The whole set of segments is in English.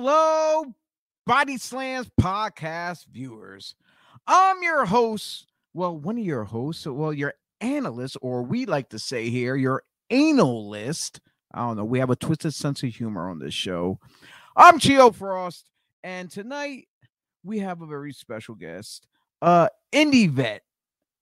Hello, Body Slams podcast viewers. I'm your host. Well, one of your hosts. Well, your analyst, or we like to say here, your analyst. I don't know. We have a twisted sense of humor on this show. I'm Chio Frost, and tonight we have a very special guest, uh, indie vet.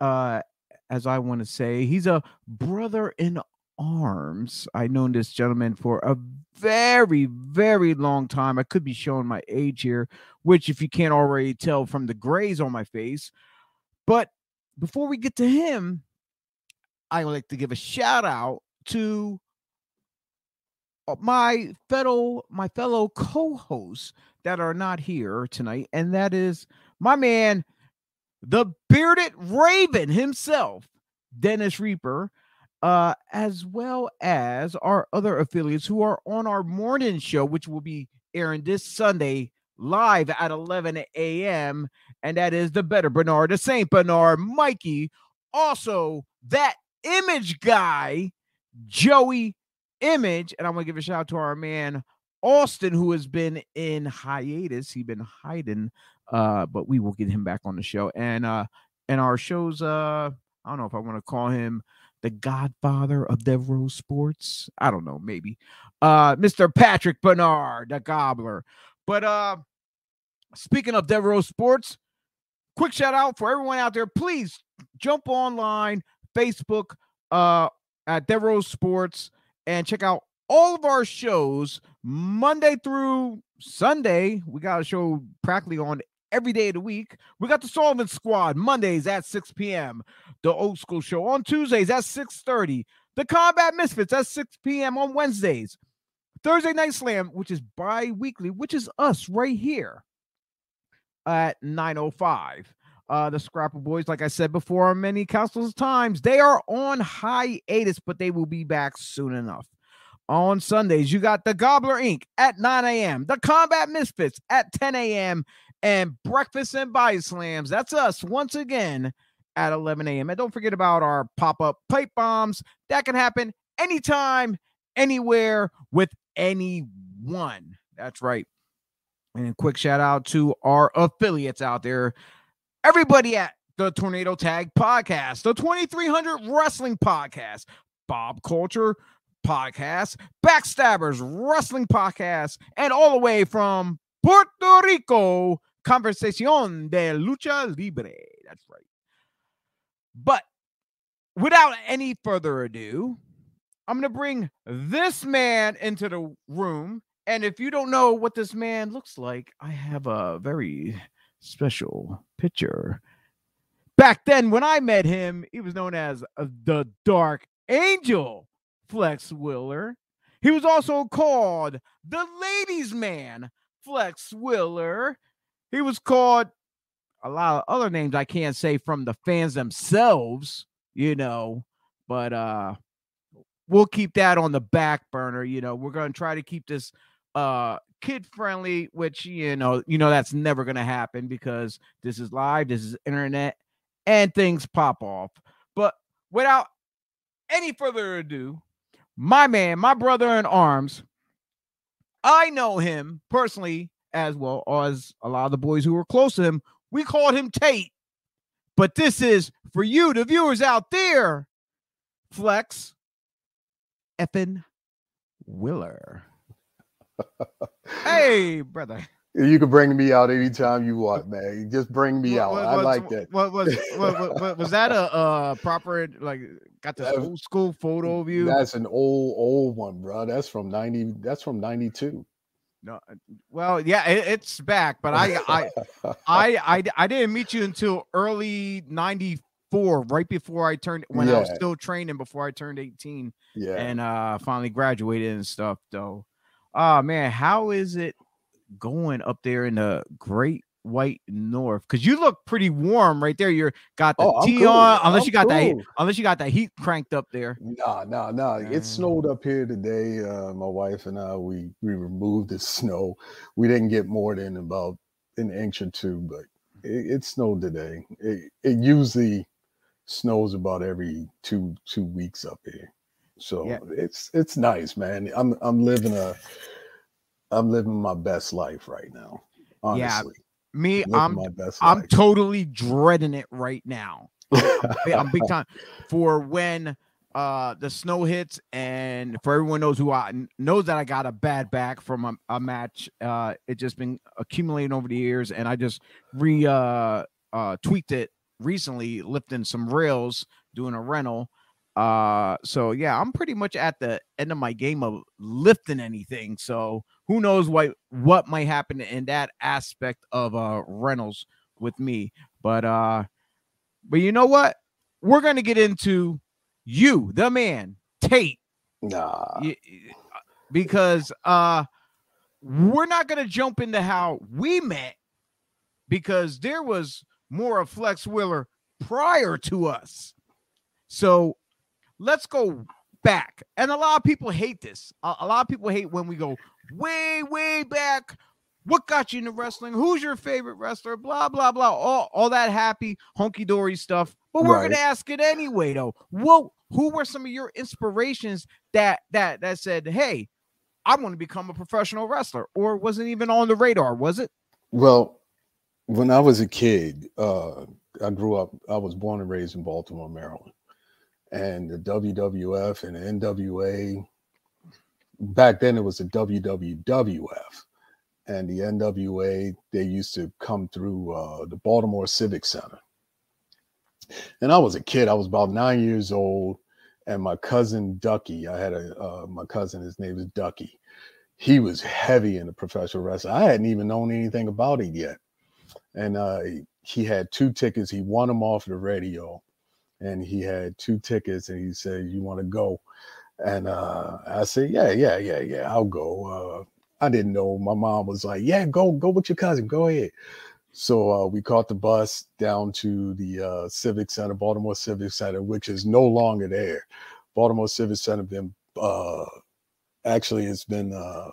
Uh, as I want to say, he's a brother in arms. I've known this gentleman for a very, very long time. I could be showing my age here, which, if you can't already tell from the grays on my face. But before we get to him, I would like to give a shout out to uh, my fellow my fellow co-hosts that are not here tonight, and that is my man, the bearded raven himself, Dennis Reaper uh, as well as our other affiliates who are on our morning show, which will be airing this Sunday live at 11 a.m. And that is the Better Bernard, the Saint Bernard, Mikey, also that image guy, Joey Image. And I'm going to give a shout out to our man, Austin, who has been in hiatus. He's been hiding, uh, but we will get him back on the show. And, uh, and our shows, uh, I don't know if I want to call him the godfather of Devereaux sports. I don't know, maybe. Uh, Mr. Patrick Bernard, the gobbler. But uh speaking of Devereaux sports, quick shout out for everyone out there. Please jump online, Facebook, uh, at Devereaux Sports, and check out all of our shows Monday through Sunday. We got a show practically on every day of the week. We got the Sullivan Squad Mondays at 6 p.m. The Old School Show on Tuesdays at 6:30. The Combat Misfits at 6 p.m. on Wednesdays. Thursday Night Slam, which is bi-weekly, which is us right here at 905. Uh, the Scrapper Boys, like I said before, are many countless times, they are on hiatus, but they will be back soon enough. On Sundays, you got the Gobbler Inc. at 9 a.m., the Combat Misfits at 10 a.m., and Breakfast and Body Slams. That's us once again at 11 a.m. And don't forget about our pop up pipe bombs. That can happen anytime, anywhere, with anyone. That's right. And a quick shout out to our affiliates out there. Everybody at the Tornado Tag Podcast, the 2300 Wrestling Podcast, Bob Culture Podcast, Backstabbers Wrestling Podcast, and all the way from Puerto Rico, Conversación de Lucha Libre. That's right. But without any further ado, I'm going to bring this man into the room. And if you don't know what this man looks like, I have a very special picture. Back then, when I met him, he was known as the Dark Angel Flex Wheeler. He was also called the Ladies' Man Flex Willer. He was called a lot of other names I can't say from the fans themselves, you know, but uh we'll keep that on the back burner, you know. We're going to try to keep this uh kid friendly, which you know, you know that's never going to happen because this is live, this is internet and things pop off. But without any further ado, my man, my brother in arms, I know him personally as well as a lot of the boys who were close to him. We called him Tate. But this is for you, the viewers out there, Flex Effin Willer. hey, brother. You can bring me out anytime you want, man. Just bring me what, out. What, I like that. What was what, was that a uh, proper like got this old school photo of you? That's an old old one, bro. That's from ninety. That's from ninety two. No, uh, well, yeah, it, it's back, but I, I, I, I, I didn't meet you until early '94, right before I turned when yeah. I was still training before I turned 18. Yeah, and uh finally graduated and stuff. Though, oh man, how is it going up there in the Great White North? Because you look pretty warm right there. You're got the oh, T cool. on, unless I'm you got cool. that, unless you got that heat cranked up there. No, no, no. It snowed up here today. Uh, my wife and I, we we removed the snow. We didn't get more than about an inch or two, but it, it snowed today. It, it usually snows about every two two weeks up here. So yeah. it's it's nice, man. I'm I'm living a I'm living my best life right now. Honestly. Yeah, me, I'm I'm life. totally dreading it right now. I'm big time for when uh the snow hits and for everyone knows who I knows that I got a bad back from a, a match. Uh it just been accumulating over the years and I just re uh uh tweaked it recently, lifting some rails, doing a rental. Uh so yeah, I'm pretty much at the end of my game of lifting anything. So who knows what what might happen in that aspect of uh rentals with me. But uh but you know what? We're gonna get into you, the man, Tate. Nah. Because uh we're not gonna jump into how we met because there was more of Flex Wheeler prior to us. So let's go back. And a lot of people hate this. A, a, lot of people hate when we go way, way back. What got you into wrestling? Who's your favorite wrestler? Blah, blah, blah. All, all that happy, hunky dory stuff. But we're right. gonna ask it anyway, though. What who were some of your inspirations that that that said, hey, I want to become a professional wrestler? Or wasn't even on the radar, was it? Well, when I was a kid, uh, I grew up, I was born and raised in Baltimore, Maryland and the WWF and the NWA. Back then, it was the WWWF and the NWA. They used to come through uh, the Baltimore Civic Center. And I was a kid. I was about nine years old, and my cousin Ducky. I had a uh, my cousin. His name is Ducky. He was heavy in the professional wrestling. I hadn't even known anything about it yet, and uh, he had two tickets. He won them off the radio and he had two tickets and he said, You want to go? And uh, I said, Yeah, yeah, yeah, yeah, I'll go. Uh, I didn't know. My mom was like, Yeah, go, go with your cousin, go ahead. So uh, we caught the bus down to the uh, Civic Center, Baltimore Civic Center, which is no longer there. Baltimore Civic Center been uh, actually it's been uh,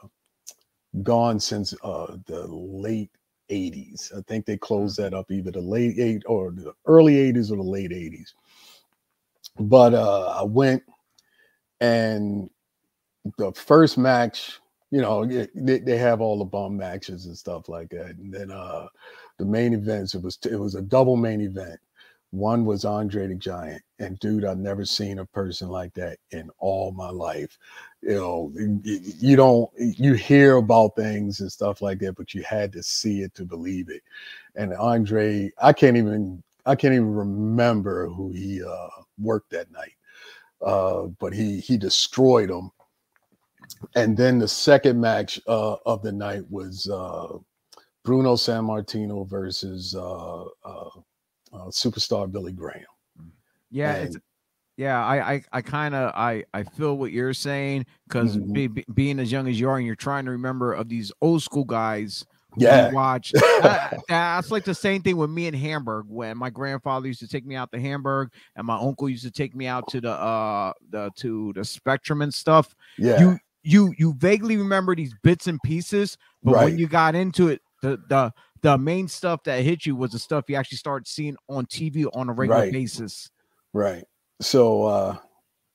gone since the late 80s. I think they closed that up either the late eight or the early 80s or the late 80s. But uh, I went and the first match, you know, they, they have all the bum matches and stuff like that. And then uh, the main events, it was it was a double main event. One was Andre the Giant, and dude, I've never seen a person like that in all my life. You know, you don't you hear about things and stuff like that, but you had to see it to believe it. And Andre, I can't even I can't even remember who he uh, worked that night, uh, but he he destroyed them. And then the second match uh, of the night was uh, Bruno Sammartino versus uh, uh, superstar Billy Graham. Yeah, and, yeah, I I, I kind of I I feel what you're saying because mm-hmm. be, be, being as young as you are and you're trying to remember of these old school guys yeah. watch that, that's like the same thing with me in hamburg. When my grandfather used to take me out to hamburg and my uncle used to take me out to the uh the to the spectrum and stuff yeah. you you you vaguely remember these bits and pieces but right. when you got into it the the the main stuff that hit you was the stuff you actually started seeing on tv on a regular right. basis. Right. So uh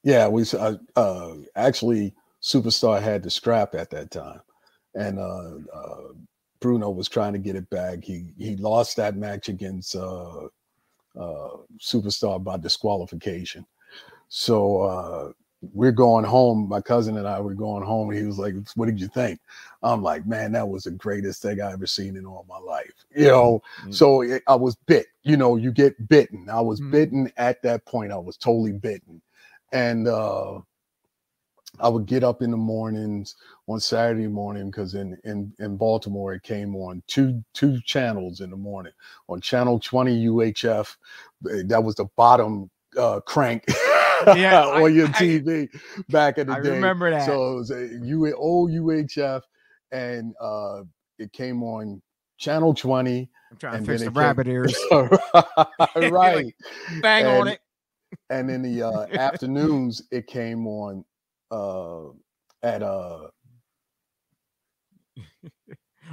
yeah we uh, uh actually superstar had the strap at that time. And uh, uh Bruno was trying to get it back. He he lost that match against uh, uh, Superstar by disqualification. So uh, we're going home. My cousin and I were going home. he was like, "What did you think?" I'm like, "Man, that was the greatest thing I ever seen in all my life." You know. Mm-hmm. So it, I was bit. You know, you get bitten. I was mm-hmm. bitten at that point. I was totally bitten, and uh, I would get up in the mornings on Saturday morning because in, in in Baltimore it came on two two channels in the morning on channel 20 UHF eh, that was the bottom uh, crank yeah, on I, your TV I, back in the I day. remember that. So it was a U old UHF and uh, it came on channel 20. I'm trying to fix the rabbit came, ears. right. like, bang and, on it. And in the uh, afternoons it came on uh at uh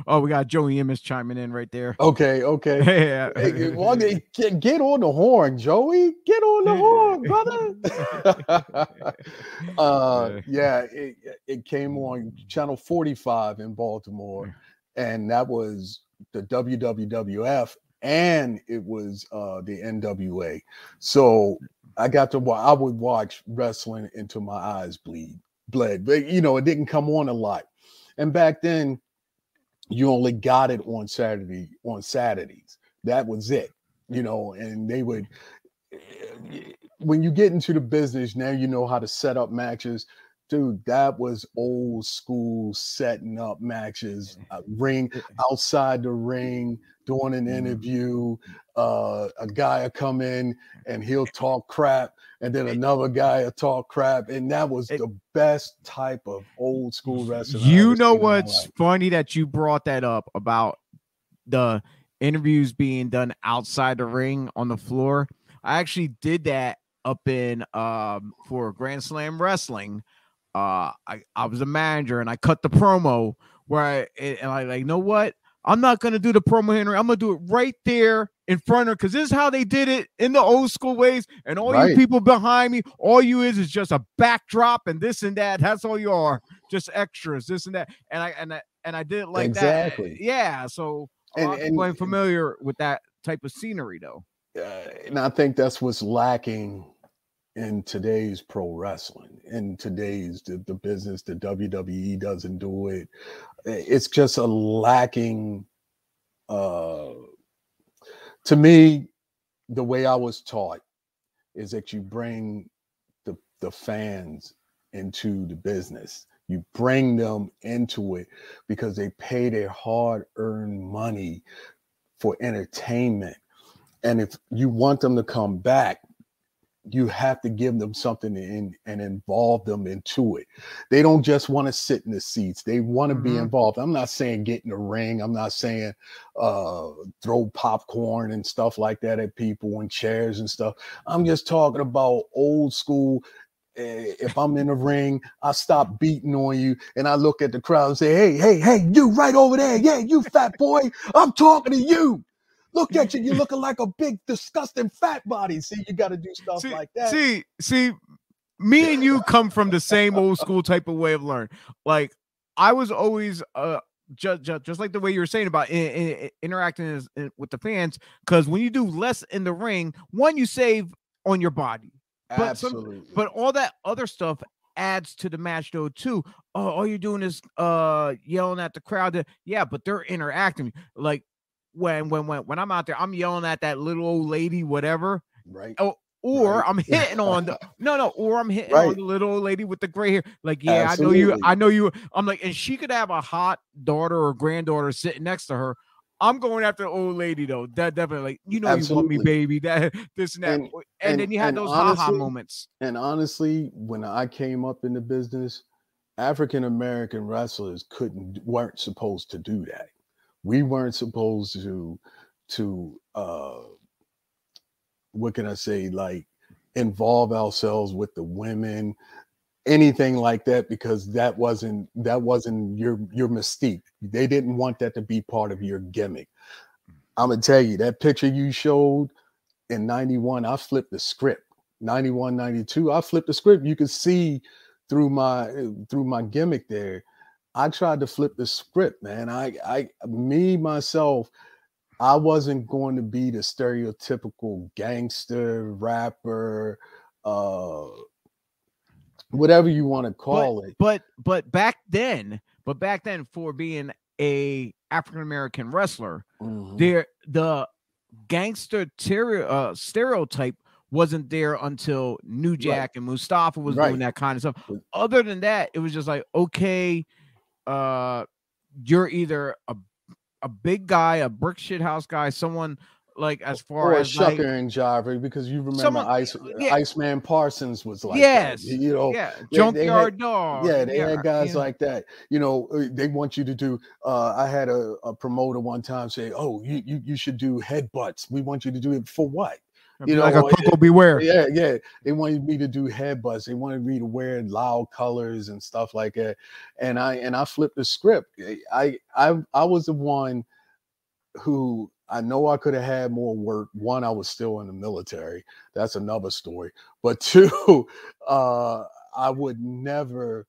Oh, we got Joey Image chiming in right there. Okay, okay. yeah. Hey, well, get, get on the horn, Joey. Get on the horn, brother. uh, yeah, it, it came on channel 45 in Baltimore, and that was the WWWF and it was uh, the NWA. So I got to I would watch wrestling until my eyes bleed bled, but you know it didn't come on a lot. And back then, you only got it on Saturday on Saturdays. That was it, you know. And they would eh, when you get into the business now, you know how to set up matches dude, that was old school setting up matches, uh, ring outside the ring, doing an mm-hmm. interview. Uh, a guy will come in and he'll talk crap, and then another guy will talk crap, and that was the best type of old school wrestling. You know what's funny that you brought that up about the interviews being done outside the ring on the floor. I actually did that up in um for Grand Slam Wrestling uh, I, I was a manager and I cut the promo where I and I like, you know what? I'm not gonna do the promo Henry. I'm gonna do it right there in front of her because this is how they did it in the old school ways. And all right. you people behind me, all you is is just a backdrop and this and that. That's all you are, just extras, this and that. And I and I and I did it like exactly. that. Yeah. So and, and, I'm familiar with that type of scenery though. Uh, and I think that's what's lacking in today's pro wrestling in today's the, the business the wwe doesn't do it. It's just a lacking uh to me the way i was taught is that you bring the the fans into the business. You bring them into it because they pay their hard earned money for entertainment. And if you want them to come back you have to give them something and, and involve them into it. They don't just want to sit in the seats. They want to mm-hmm. be involved. I'm not saying get in the ring. I'm not saying uh, throw popcorn and stuff like that at people and chairs and stuff. I'm just talking about old school. Eh, if I'm in the ring, I stop beating on you and I look at the crowd and say, Hey, hey, hey, you right over there. Yeah, you fat boy. I'm talking to you. Look at you. You're looking like a big, disgusting fat body. See, you got to do stuff see, like that. See, see, me and you come from the same old school type of way of learning. Like I was always uh just, just, just like the way you were saying about in, in, interacting in, with the fans because when you do less in the ring one you save on your body but Absolutely. Some, but all that other stuff adds to the match though too oh all you're doing is uh yelling at the crowd yeah but they're interacting like when when when when I'm out there, I'm yelling at that little old lady, whatever. Right. Oh, or right. I'm hitting on the no no, or I'm hitting right. on the little old lady with the gray hair. Like, yeah, Absolutely. I know you, I know you. I'm like, and she could have a hot daughter or granddaughter sitting next to her. I'm going after the old lady though. That definitely, like, you know, Absolutely. you want me, baby. That this and that, and, and, and then you had those honestly, haha moments. And honestly, when I came up in the business, African American wrestlers couldn't weren't supposed to do that we weren't supposed to to uh what can i say like involve ourselves with the women anything like that because that wasn't that wasn't your your mystique. They didn't want that to be part of your gimmick. I'm gonna tell you that picture you showed in 91 i flipped the script. 91 92 i flipped the script. You could see through my through my gimmick there I tried to flip the script, man. I, I, me myself, I wasn't going to be the stereotypical gangster rapper, uh, whatever you want to call but, it. But, but back then, but back then, for being a African American wrestler, mm-hmm. there the gangster ter- uh, stereotype wasn't there until New Jack right. and Mustafa was right. doing that kind of stuff. Other than that, it was just like okay uh you're either a a big guy, a brick shit house guy, someone like as far or as Shucker like, and Jiver, because you remember someone, Ice yeah. Iceman Parsons was like yes, that. you know, yeah, junkyard dog. Yeah, they yeah, had guys yeah. like that. You know, uh, they want you to do. Uh, I had a, a promoter one time say, "Oh, you, you you should do headbutts. We want you to do it for what? You know, like a Koko B. Ware. Yeah, yeah. They wanted me to do headbutts. They wanted me to wear loud colors and stuff like that. And I and I flipped the script. I I I was the one who I know I could have had more work. One, I was still in the military. That's another story. But two, uh, I would never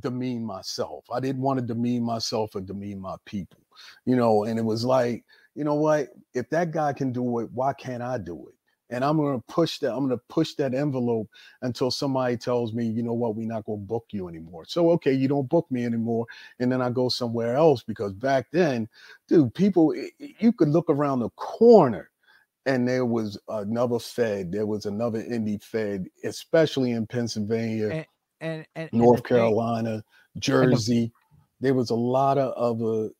demean myself. I didn't want to demean myself or demean my people, you know. And it was like, you know what? If that guy can do it, why can't I do it? And I'm gonna push that. I'm gonna push that envelope until somebody tells me, you know what, we're not gonna book you anymore. So okay, you don't book me anymore, and then I go somewhere else because back then, dude, people, you could look around the corner and there was another Fed, there was another indie Fed, especially in Pennsylvania, and, and, and North and the thing- Carolina, Jersey. There was a lot of other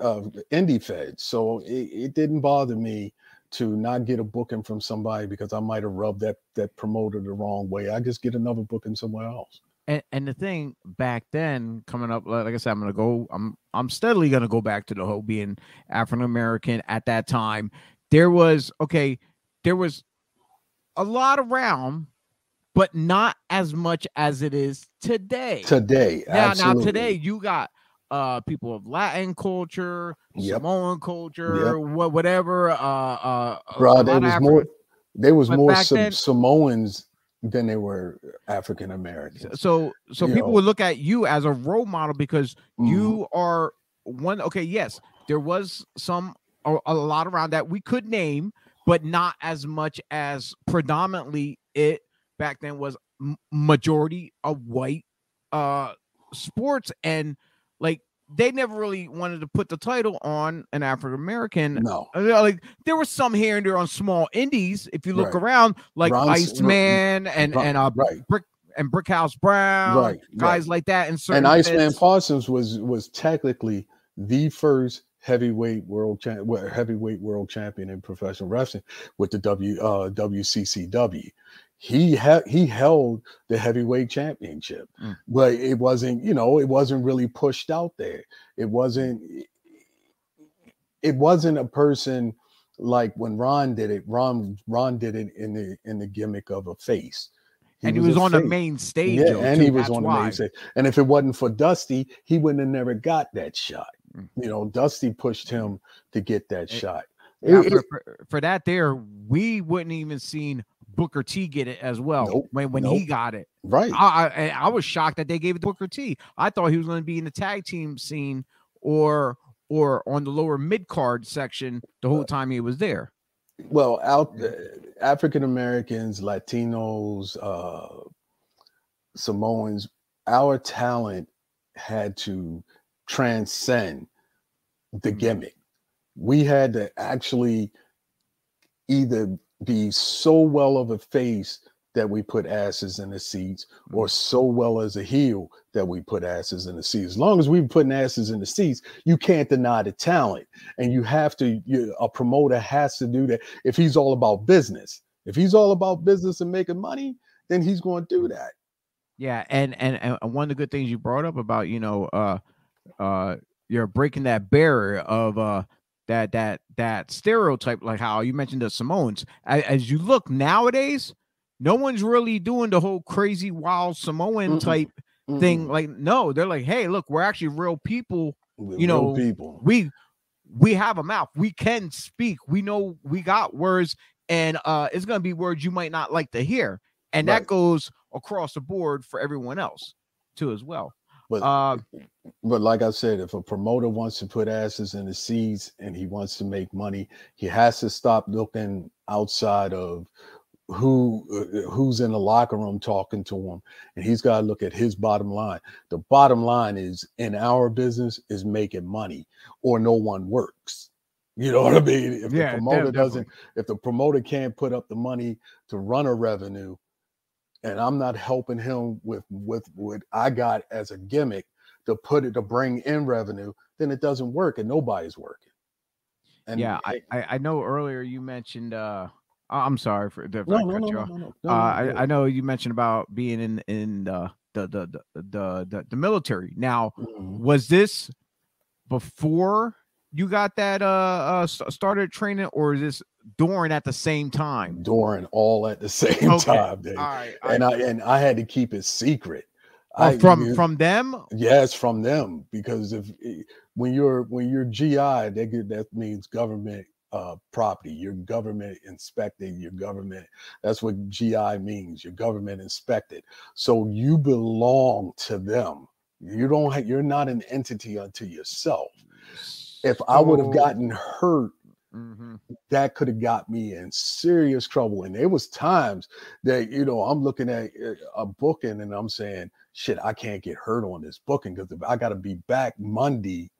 uh, indie Feds, so it, it didn't bother me to not get a booking from somebody because I might have rubbed that that promoter the wrong way. I just get another booking somewhere else. and, and the thing back then coming up like i said i'm gonna go i'm i'm steadily gonna go back to the whole being african american at that time there was okay there was a lot around but not as much as it is today Today, now now today you got uh people of latin culture Yep. samoan culture wha- whatever uh uh bro, there was Afri- more. There was more Sam- then- Samoans than there were African Americans. so so You people know. would look at you as a role model because Mhm. you are one okay yes there was some a, a lot around that we could name but not as much as predominantly it back then was majority of white uh sports and they never really wanted to put the title on an african american no, uh, like there was some here and there on small indies if you look Right. around like Ron S- iceman and and uh right, brick and brickhouse brown right, guys right. like that and And Iceman. Parsons was was technically the first heavyweight world champ, heavyweight world champion in professional wrestling with the W uh, WCCW. He had he held the heavyweight championship, Mm. but it wasn't you know it wasn't really pushed out there. It wasn't it wasn't a person like when Ron did it. Ron Ron did it in the in the gimmick of a face. and he was on the main stage Yeah, though, and too, he was that's on the why. main stage. And if it wasn't for Dusty, he wouldn't have never got that shot. Mm. You know, Dusty pushed him to get that Eh, shot. Yeah, It- for, for, for that there we wouldn't even seen booker t get it as well Nope, when when he got it right. I, I I was shocked that they gave it to Booker T. I thought he was going to be in the tag team scene or or on the lower mid card section the Uh, whole time he was there. Well, out African Americans, Latinos, uh, Samoans, our talent had to transcend the Mhm. gimmick. We had to actually either be so well of a face that we put asses in the seats, or so well as a heel that we put asses in the seats. As long as we're putting asses in the seats, you can't deny the talent, and you have to. You, a promoter has to do that if he's all about business. If he's all about business and making money, then he's going to do that. Yeah, and, and and one of the good things you brought up about you know uh uh you're breaking that barrier of uh that that that stereotype like how you mentioned the Samoans as, as you look nowadays no one's really doing the whole crazy wild Samoan Mm-mm. type thing Mm-mm. like no they're like hey look we're actually real people We're you know, people. we we have a mouth we can speak we know we got words and uh it's gonna be words you might not like to hear and that goes across the board for everyone else too as well But uh But like I said, if a promoter wants to put asses in the seats and he wants to make money, he has to stop looking outside of who uh, who's in the locker room talking to him, and he's got to look at his bottom line. The bottom line is in our business is making money, or no one works. You know what I mean? If Yeah, the promoter doesn't, if the promoter can't put up the money to run a revenue, and I'm not helping him with with what I got as a gimmick to put it to bring in revenue, then it doesn't work and nobody's working. And yeah I, I i know earlier you mentioned uh i'm sorry for if no, I no, no, no, uh, no, I. I know you mentioned about being in in the the the the the, the, the military now Mhm. was this before you got that uh, uh started training, or is this during at the same time? During all at the same okay. time, Dave. All right, and I, I and I had to keep it secret. Oh, I, from you, from them? Yes, from them. Because if eh, when you're when you're GI, that that means government uh, property. Your government inspected. Your government. That's what GI means. Your government inspected. So you belong to them. You don't. Have, you're not an entity unto yourself. If I would have gotten hurt Mm-hmm. that could have got me in serious trouble and there was times that you know i'm looking at eh, a booking and i'm saying shit i can't get hurt on this booking because i got to be back monday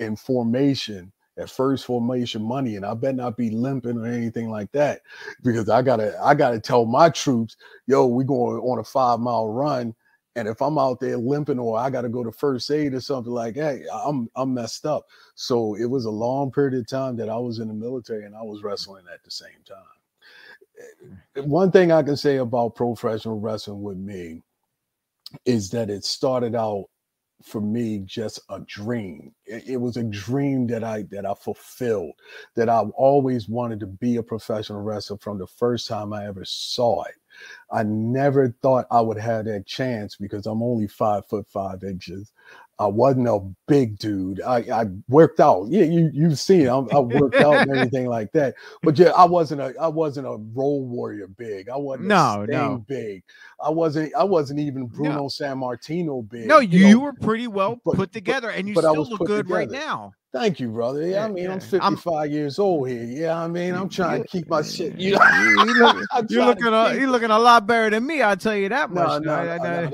in formation at first formation money and i better not be limping or anything like that because i gotta i gotta tell my troops yo we going on a five mile run and if I'm out there limping or I got to go to first aid or something like, hey, I'm I'm messed up. So it was a long period of time that I was in the military and I was wrestling at the same time. Eh, one thing I can say about professional wrestling with me is that it started out for me just a dream. It, it, was a dream that I that I fulfilled. That I always wanted to be a professional wrestler from the first time I ever saw it. I never thought I would have that chance because I'm only five foot five inches. I wasn't a big dude. I, I worked out. Yeah, you you've seen I'm, i worked out and everything like that. But yeah, I wasn't a I wasn't a Road Warrior big. I wasn't no no big. I wasn't I wasn't even Bruno no. Sammartino big. No, you, you know? were pretty well but, put together, but, and you still look good together. right now. Thank you, brother. Yeah, I mean, yeah. I'm 55 I'm, years old here. Yeah, I mean, I'm trying to keep my shit. You know, you look, you're looking, a, you're looking a lot better than me. I'll tell you that much. No, no, no,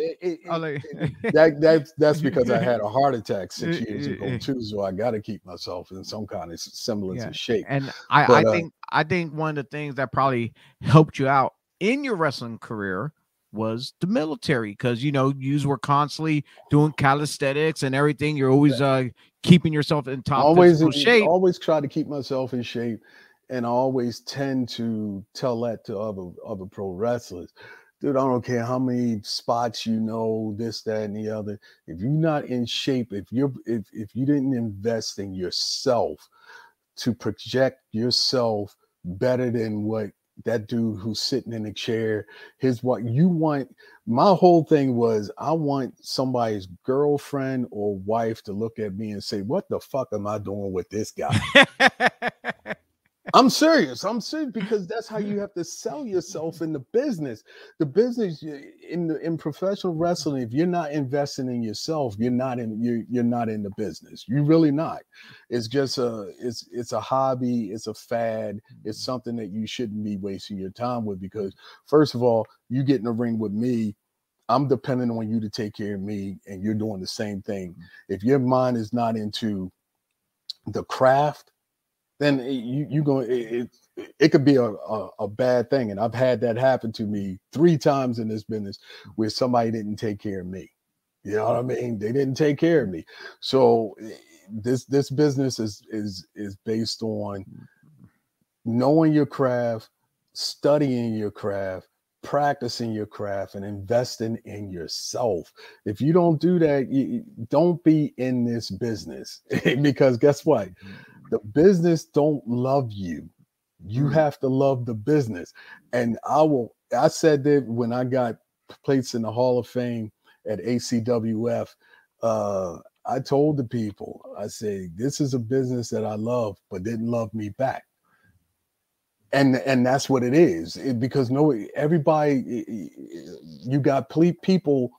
that, that's that's because I had a heart attack six years ago too. So I got to keep myself in some kind of semblance yeah. of shape. And I, but, I uh, think I think one of the things that probably helped you out in your wrestling career was the military because you know you were constantly doing calisthenics and everything. You're always uh keeping yourself in top always in, shape. Always try to keep myself in shape, and I always tend to tell that to other other pro wrestlers. Dude, I don't care how many spots you know, this, that, and the other. If you're not in shape, if you're if if you didn't invest in yourself to project yourself better than what that dude who's sitting in the chair, his what you want. My whole thing was I want somebody's girlfriend or wife to look at me and say, What the fuck am I doing with this guy? I'm serious. I'm serious because that's how you have to sell yourself in the business. The business in the in professional wrestling, if you're not investing in yourself, you're not in you you're not in the business. You're really not. It's just a it's it's a hobby, it's a fad, it's mm-hmm. something that you shouldn't be wasting your time with because first of all, you get in the ring with me. I'm dependent on you to take care of me, and you're doing the same thing. Mm-hmm. If your mind is not into the craft then you you going it, it, could be a, a, a bad thing. And I've had that happen to me three times in this business where somebody didn't take care of me. You know what I mean? They didn't take care of me. So eh, this this business is is is based on knowing your craft, studying your craft, practicing your craft and investing in yourself. If you don't do that, you, don't be in this business because guess what? The business don't love you. You mm. have to love the business. And i will i said that when i got placed in the hall of fame at acwf uh, i told the people i say this is a business that i love but didn't love me back. And and that's what it is. It, because no everybody you got people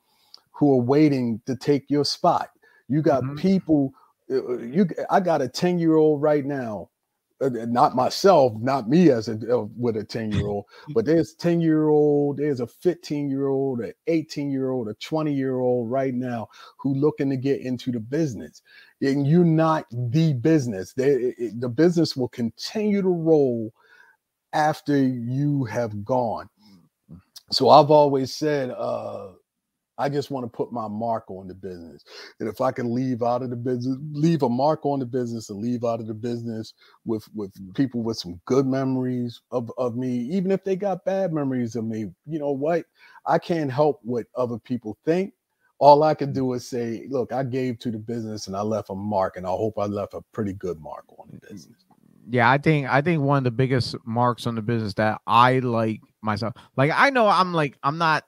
who are waiting to take your spot. You got mm-hmm. people you I got a 10 year old right now uh, uh, not myself, not me as a with a 10 year old, but there's 10 year old, there's a 15 year old, an 18 year old, a 20 year old right now who looking to get into the business. And you're not the business. They, it, the business will continue to roll after you have gone. So I've always said, uh, I just want to put my mark on the business. And if I can leave out of the business, leave a mark on the business and leave out of the business with with mm. people with some good memories of, of me, even if they got bad memories of me, you know what? I can't help what other people think. all I can do mm. is say, look, I gave to the business and I left a mark, and I hope I left a pretty good mark on the mm, business. Mm, yeah, I think I think one of the biggest marks on the business that I like myself, like I know I'm like I'm not,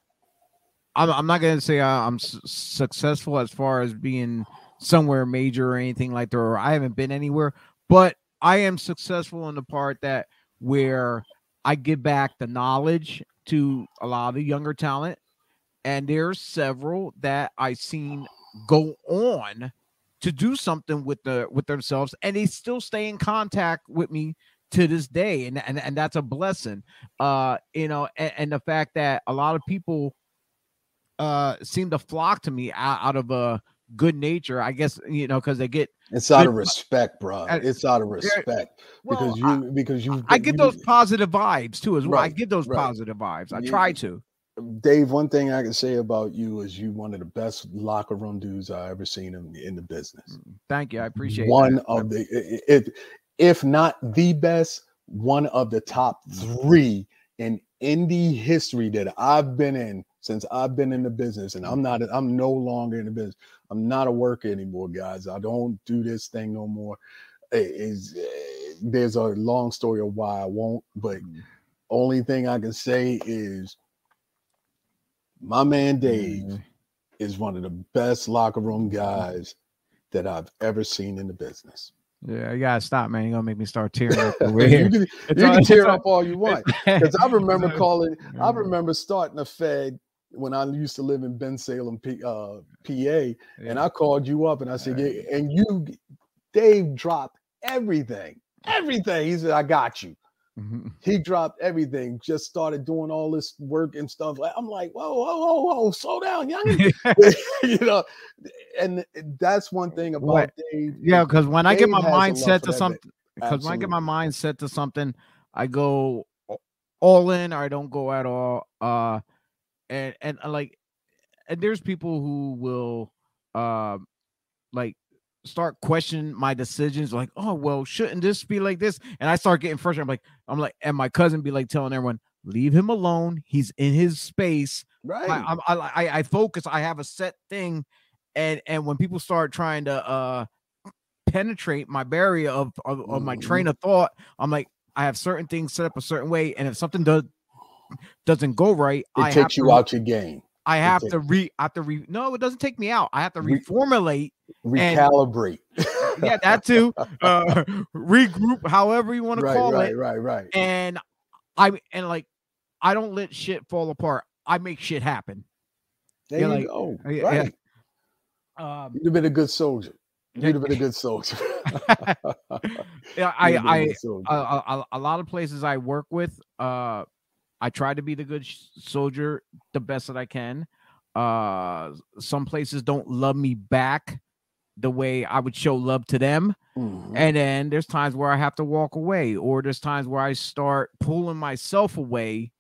I'm, I'm not gonna say I'm successful as far as being somewhere major or anything like that, or I haven't been anywhere, but I am successful in the part that where I give back the knowledge to a lot of the younger talent and there's several that I've seen go on to do something with the with themselves and they still stay in contact with me to this day and and, and that's a blessing. Uh you know and, and the fact that a lot of people uh seem to flock to me out, out of a good nature i guess you know because they get it's out of respect bro it's out of respect well, because you I, because you i get those positive vibes too as well right, i get those right. positive vibes i try to Dave, one thing I can say about you is you one of the best locker room dudes I ever seen in, in the business. Mm, thank you. I appreciate one that. of the if if not the best, one of the top three in indie history that I've been in since I've been in the business. And I'm not I'm no longer in the business. I'm not a worker anymore, guys. I don't do this thing no more. Is eh, there's a long story of why I won't, but mm. only thing I can say is my man Dave mm. is one of the best locker room guys that I've ever seen in the business. Yeah, you gotta stop, man. You're gonna make me start tearing up. you can, you can tear up all you want. Because I remember calling, I remember starting a Fed when I used to live in Bensalem, P, uh, PA, yeah. and I called you up and I said, yeah, and you, Dave dropped everything, everything. He said, I got you. Mm-hmm. He dropped everything, just started doing all this work and stuff. I'm like, whoa, whoa, whoa, whoa, slow down, young. you know, and that's one thing about what? Dave. Yeah, because when Dave I get my mind set to something, because when I get my mind set to something, I go all in or I don't go at all. Uh, and and uh, like, and there's people who will, uh, like start questioning my decisions like oh well shouldn't this be like this? And i start getting frustrated. I'm like i'm like and my cousin be like telling everyone leave him alone. He's in his space. Right. I, I, I, I focus. I have a set thing and and when people start trying to uh penetrate my barrier of of, of my mm-hmm. train of thought i'm like i have certain things set up a certain way and if something does doesn't go right it I takes you to, out your game I have to re I have to re no, it doesn't take me out. I have to reformulate, recalibrate. And, yeah, that too. Uh, regroup, however you want to call right, it. Right, right, right. And I and like I don't let shit fall apart. I make shit happen. There you like, go. Right. Yeah. Um, You've been a good soldier. You'd have been a good soldier. yeah, I, I, a, a, a, lot of places I work with, uh, I try to be the good soldier the best that I can. Uh, some places don't love me back the way I would show love to them. Mm-hmm. And then there's times where I have to walk away, or there's times where I start pulling myself away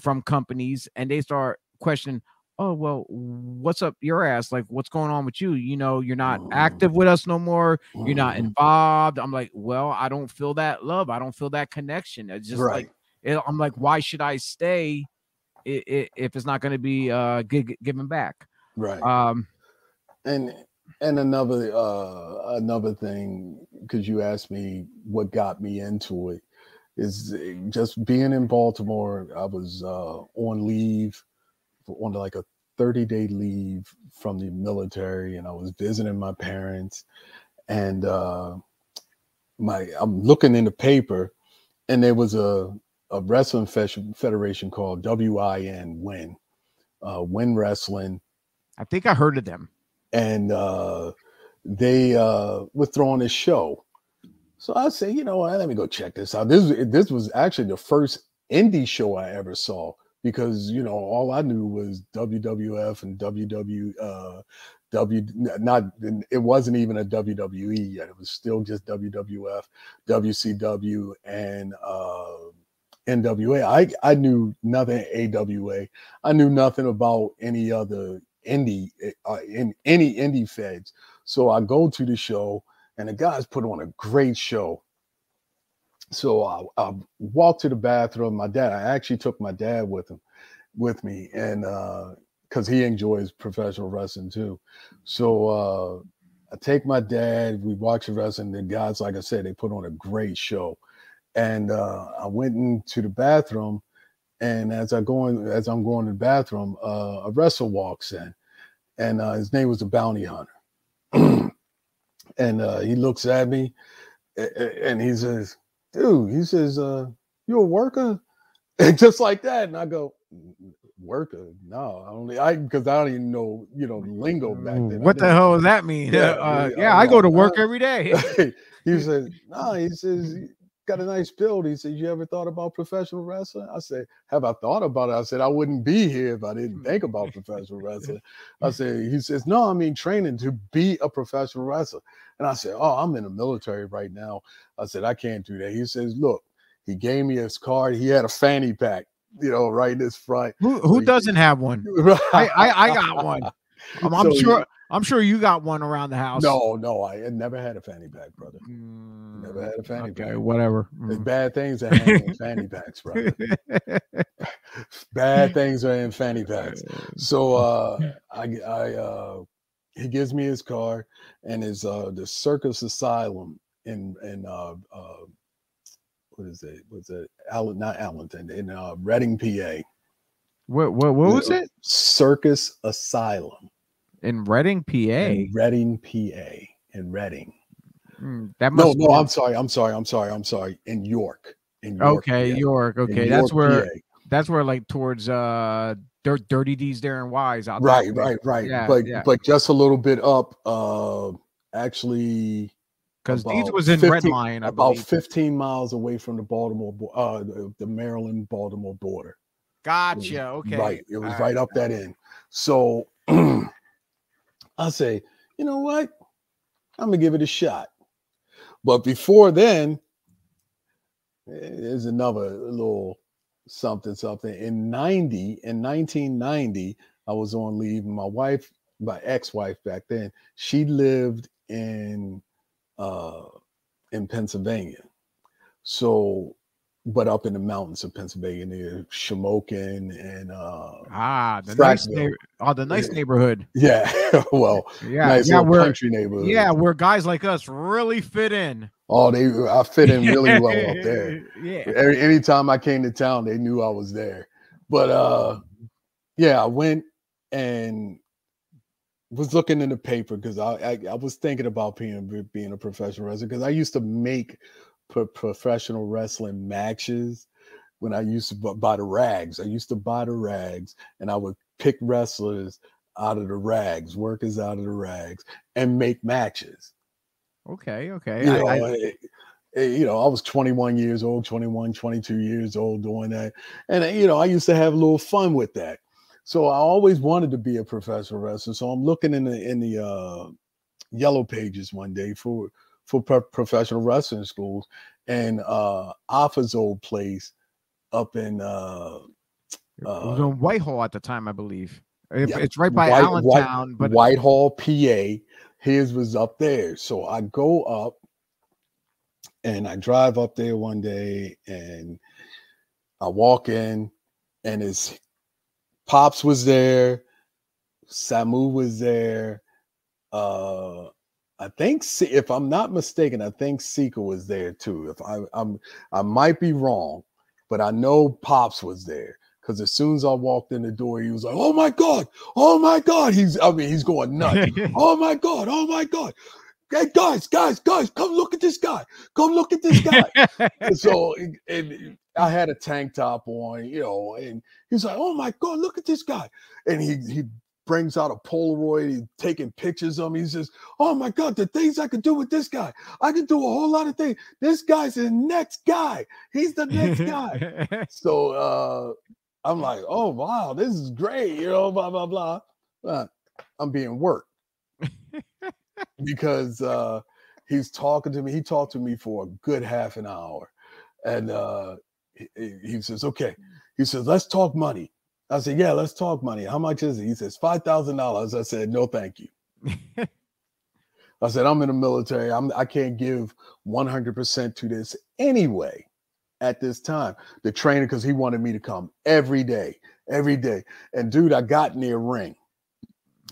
from companies and they start questioning, oh, well, what's up your ass? Like, what's going on with you? You know, you're not mm-hmm. active with us no more. You're not mm-hmm. involved. I'm like, well, I don't feel that love. I don't feel that connection. It's just right. like I'm like, why should I stay if it's not going to be uh given back? Right. Um, and and another uh another thing because you asked me what got me into it is just being in Baltimore. I was uh on leave on like a 30 day leave from the military and I was visiting my parents and uh my I'm looking in the paper and there was a a wrestling federation called WIN Win, uh, Win Wrestling. I think I heard of them. And uh, they uh, were throwing a show. So I say, you know what? Let me go check this out. This this was actually the first indie show I ever saw because you know all I knew was WWF and WW uh, W not it wasn't even a WWE yet. It was still just WWF, WCW, and uh, NWA. I I knew nothing AWA. I knew nothing about any other indie uh, in any indie feds. So I go to the show, and the guys put on a great show. So I, I walked to the bathroom. My dad, I actually took my dad with him, with me, and because he enjoys professional wrestling too. So uh, I take my dad. We watch the wrestling. The guys, like I said, they put on a great show. And uh, I went into the bathroom, and as I go in, as I'm going to the bathroom, uh, a wrestler walks in, and uh, his name was the Bounty Hunter. and uh, he looks at me, and he says, "Dude," he says, uh, "You a worker?" And just like that, and I go, worker. No, I only I because I don't even know you know lingo back then. What the hell does that mean? Yeah, uh, yeah, I go to work every day. he says, no, he says got a nice build. He said, You ever thought about professional wrestling? I said, Have I thought about it? I said, I wouldn't be here if I didn't hmm. think about professional wrestling. I said, He says, No, I mean training to be a professional wrestler. And I said, Oh, I'm in the military right now. I said, I can't do that. He says, Look, he gave me his card. He had a fanny pack you know, right in his front. Who, who so doesn't have one? I, I, I got one. I'm, I'm so sure. I'm sure you got one around the house. No, no, I never had a fanny pack, brother. Mm, never had a fanny okay, pack. Whatever. Mm. bad things hang in fanny packs, brother. bad things are in fanny packs. So uh, I, I, uh, he gives me his car and his uh, the Circus Asylum in in uh, uh, what is it? Was it Allen? Not Allentown in uh, Reading, PA. What what what was it? Circus Asylum in Reading, PA. In Reading, PA. In Reading. Mm, that must no, no. I'm sorry. I'm sorry. I'm sorry. I'm sorry. In York. In York, okay, PA. York. Okay, in that's York, where. PA. That's where, like, towards uh, Dirt, Dirty D's, Darren Wise out Right, there. right, right. Yeah, but yeah. but just a little bit up. Uh, actually, because Deeds was in 15, Red Lion, I about believe. 15 miles away from the Baltimore, uh, the, the Maryland Baltimore border. Gotcha. Okay. Right. It was right up that end. So I say, you know what? I'm gonna give it a shot. But before then, there's another little something, something. In 90, in 1990, I was on leave. My wife, my ex-wife back then, she lived in uh, in Pennsylvania. So, but up in the mountains of Pennsylvania near Shamokin and uh, ah, the nice neighbor, oh, the nice neighborhood. Yeah, well, yeah, nice yeah, where, country neighborhood. Yeah, where guys like us really fit in. Oh, they I fit in really well up there. Yeah. Every, anytime I came to town, they knew I was there. But uh, yeah, I went and was looking in the paper because I, I, I was thinking about being being a professional wrestler because I used to make pro- professional wrestling matches when I used to buy the rags. I used to buy the rags and I would pick wrestlers out of the rags, workers out of the rags, and make matches. Okay, okay. You know, I, I, eh, you know, I was 21 years old, 21, 22 years old doing that. And, you know, I used to have a little fun with that. So I always wanted to be a professional wrestler. So I'm looking in the in the uh, yellow pages one day for for pro- professional wrestling schools, and uh, Afa's old place up in uh, it was uh, in Whitehall at the time, I believe. Yeah, it's right by White, Allentown, White, but Whitehall, PA. His was up there, so I go up and I drive up there one day, and I walk in, and his Pops was there, Samu was there. Uh, I think if I'm not mistaken, I think Sika was there too. If I, I'm, I might be wrong, but I know Pops was there because as soon as I walked in the door, he was like, "Oh my god, oh my god!" He's, I mean, he's going nuts. oh my god, oh my god! Hey guys, guys, guys, come look at this guy. Come look at this guy. so, and, and I had a tank top on, you know, and he's like, "Oh my god, look at this guy!" And he he brings out a Polaroid, he's taking pictures of him. He says, "Oh my god, the things I could do with this guy! I could do a whole lot of things. This guy's the next guy. He's the next guy." so uh, I'm like, "Oh wow, this is great," you know, blah blah blah. But I'm being worked because uh, he's talking to me. He talked to me for a good half an hour, and uh, he, he says, okay. He says, let's talk money. I said, yeah, let's talk money. How much is it? He says, $5,000. I said, no, thank you. I said, I'm in the military. I'm, I can't give 100% to this anyway. at this time. The trainer, because he wanted me to come every day, every day. And dude, I got near ring.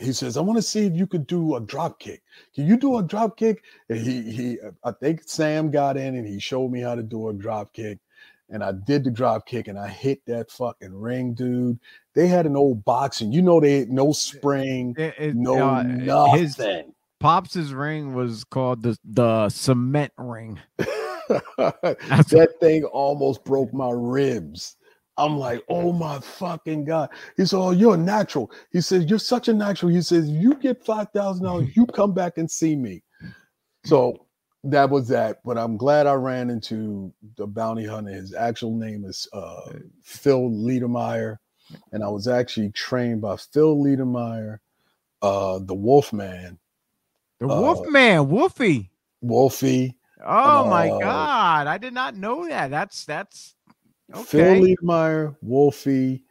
He says, I want to see if you could do a drop kick. Can you do a drop kick? And he he I think Sam got in and he showed me how to do a drop kick. And I did the drop kick and I hit that fucking ring, dude. They had an old boxing, you know, they had no spring, It- it- no uh, nothing. his Pops's ring was called the the cement ring. that thing almost broke my ribs. I'm like, oh my fucking God. He said, Oh, you're a natural. He says, You're such a natural. He says, You get $5,000, you come back and see me. So that was that. But I'm glad I ran into the bounty hunter. His actual name is uh, Phil Liedermeyer. And I was actually trained by Phil Liedermeyer, uh, the Wolfman, The Uh, Wolfman, Wolfie. Wolfie. Oh my uh, god, I did not know that. That's that's Okay. Phil. Liedermeyer, Wolfie,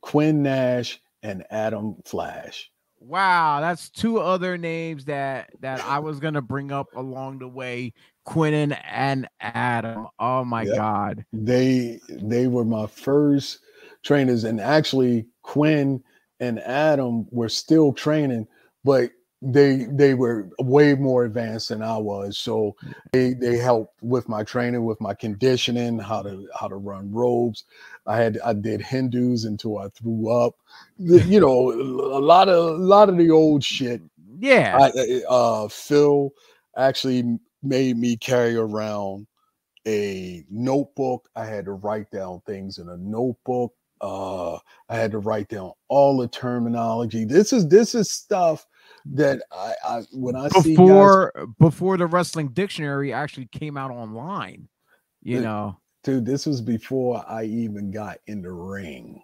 Quinn Nash, and Adam Flash. Wow, that's two other names that that I was gonna bring up along the way. Quinnan and Adam. Oh my Yep. god. They they were my first trainers, and actually Quinn and Adam were still training, but they they were way more advanced than I was. So they they helped with my training, with my conditioning, how to how to run ropes. I had I did Hindus until I threw up. You know, a lot of a lot of the old shit Yeah. I, uh, Phil actually made me carry around a notebook. I had to write down things in a notebook. Uh, I had to write down all the terminology. This is this is stuff that I, I when I see guys, before before the wrestling dictionary actually came out online. You know. dude. This was before I even got in the ring.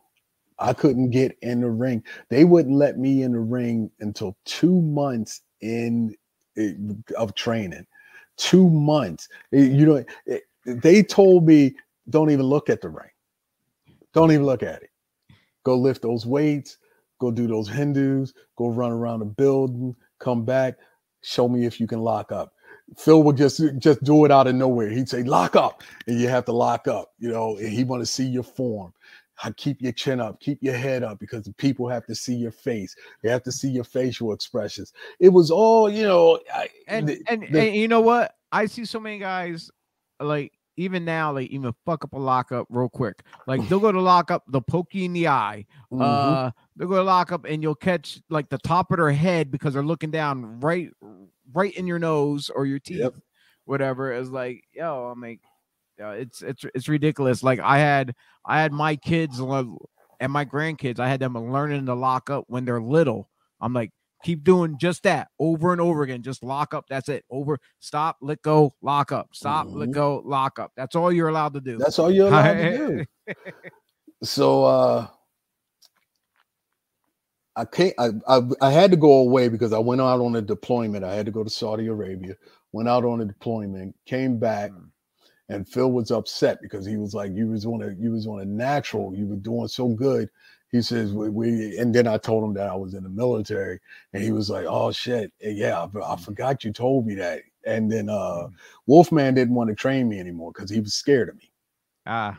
I couldn't get in the ring. They wouldn't let me in the ring until two months in eh, of training. Two months. Eh, You know, eh, they told me don't even look at the ring. Don't even look at it. Go lift those weights. Go do those Hindus. Go run around the building. Come back. Show me if you can lock up. Phil would just just do it out of nowhere. He'd say lock up, and you have to lock up. You know, and he want to see your form. I keep your chin up, keep your head up because the people have to see your face. They have to see your facial expressions. It was all, you know, I, And the- and, the- and you know what? I see so many guys like even now, they even fuck up a lockup real quick. Like they'll go to lock up, they'll poke you in the eye. Mhm. Uh they'll go to lock up and you'll catch like the top of their head because they're looking down right right in your nose or your teeth, Yep. whatever. Is like, yo, I'm like, uh, it's it's it's ridiculous. Like I had I had my kids and my grandkids, I had them learning to lock up when they're little. I'm like, keep doing just that over and over again. Just lock up. That's it. Over, stop, let go, lock up, stop, let Mhm. go, lock up. That's all you're allowed to do. that's all you're allowed to do. So uh I can't I, I I had to go away because I went out on a deployment. I had to go to Saudi Arabia, went out on a deployment, came back, Mm. and Phil was upset because he was like, You was on a you was on a natural, you were doing so good. He says, we, we and then I told him that I was in the military, and he was like, Oh shit, eh, yeah, I, I forgot you told me that. And then uh Wolfman didn't want to train me anymore because he was scared of me. Ah,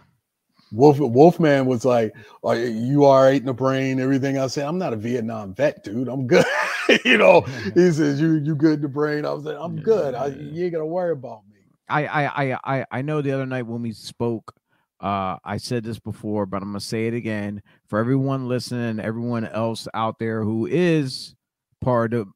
Wolf Wolfman was like, Are you all right in the brain? Everything I said, I'm not a Vietnam vet, dude. I'm good. you know, he says, You you good in the brain? I was like, I'm good. I, you ain't gonna worry about me. I, I, I, I, I know the other night when we spoke, uh, I said this before, but I'm gonna say it again for everyone listening, everyone else out there who is part of,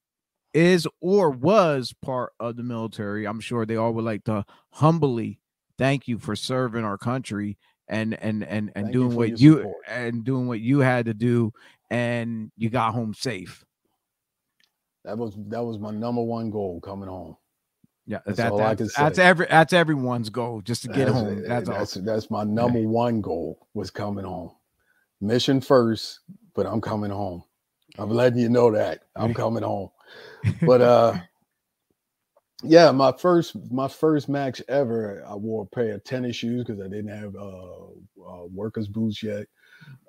is or was part of the military. I'm sure they all would like to humbly thank you for serving our country and and and and Thank doing for what you support. and doing what you had to do, and you got home safe. That was that was my number one goal coming home. Yeah, That's that, all I that's, can that's say. every that's everyone's goal, just to get That's- home. That's, all. that's that's my number one goal was coming home. Mission first, but I'm coming home. I'm letting you know that I'm coming home. But uh yeah, my first my first match ever, I wore a pair of tennis shoes because I didn't have uh, uh workers boots yet.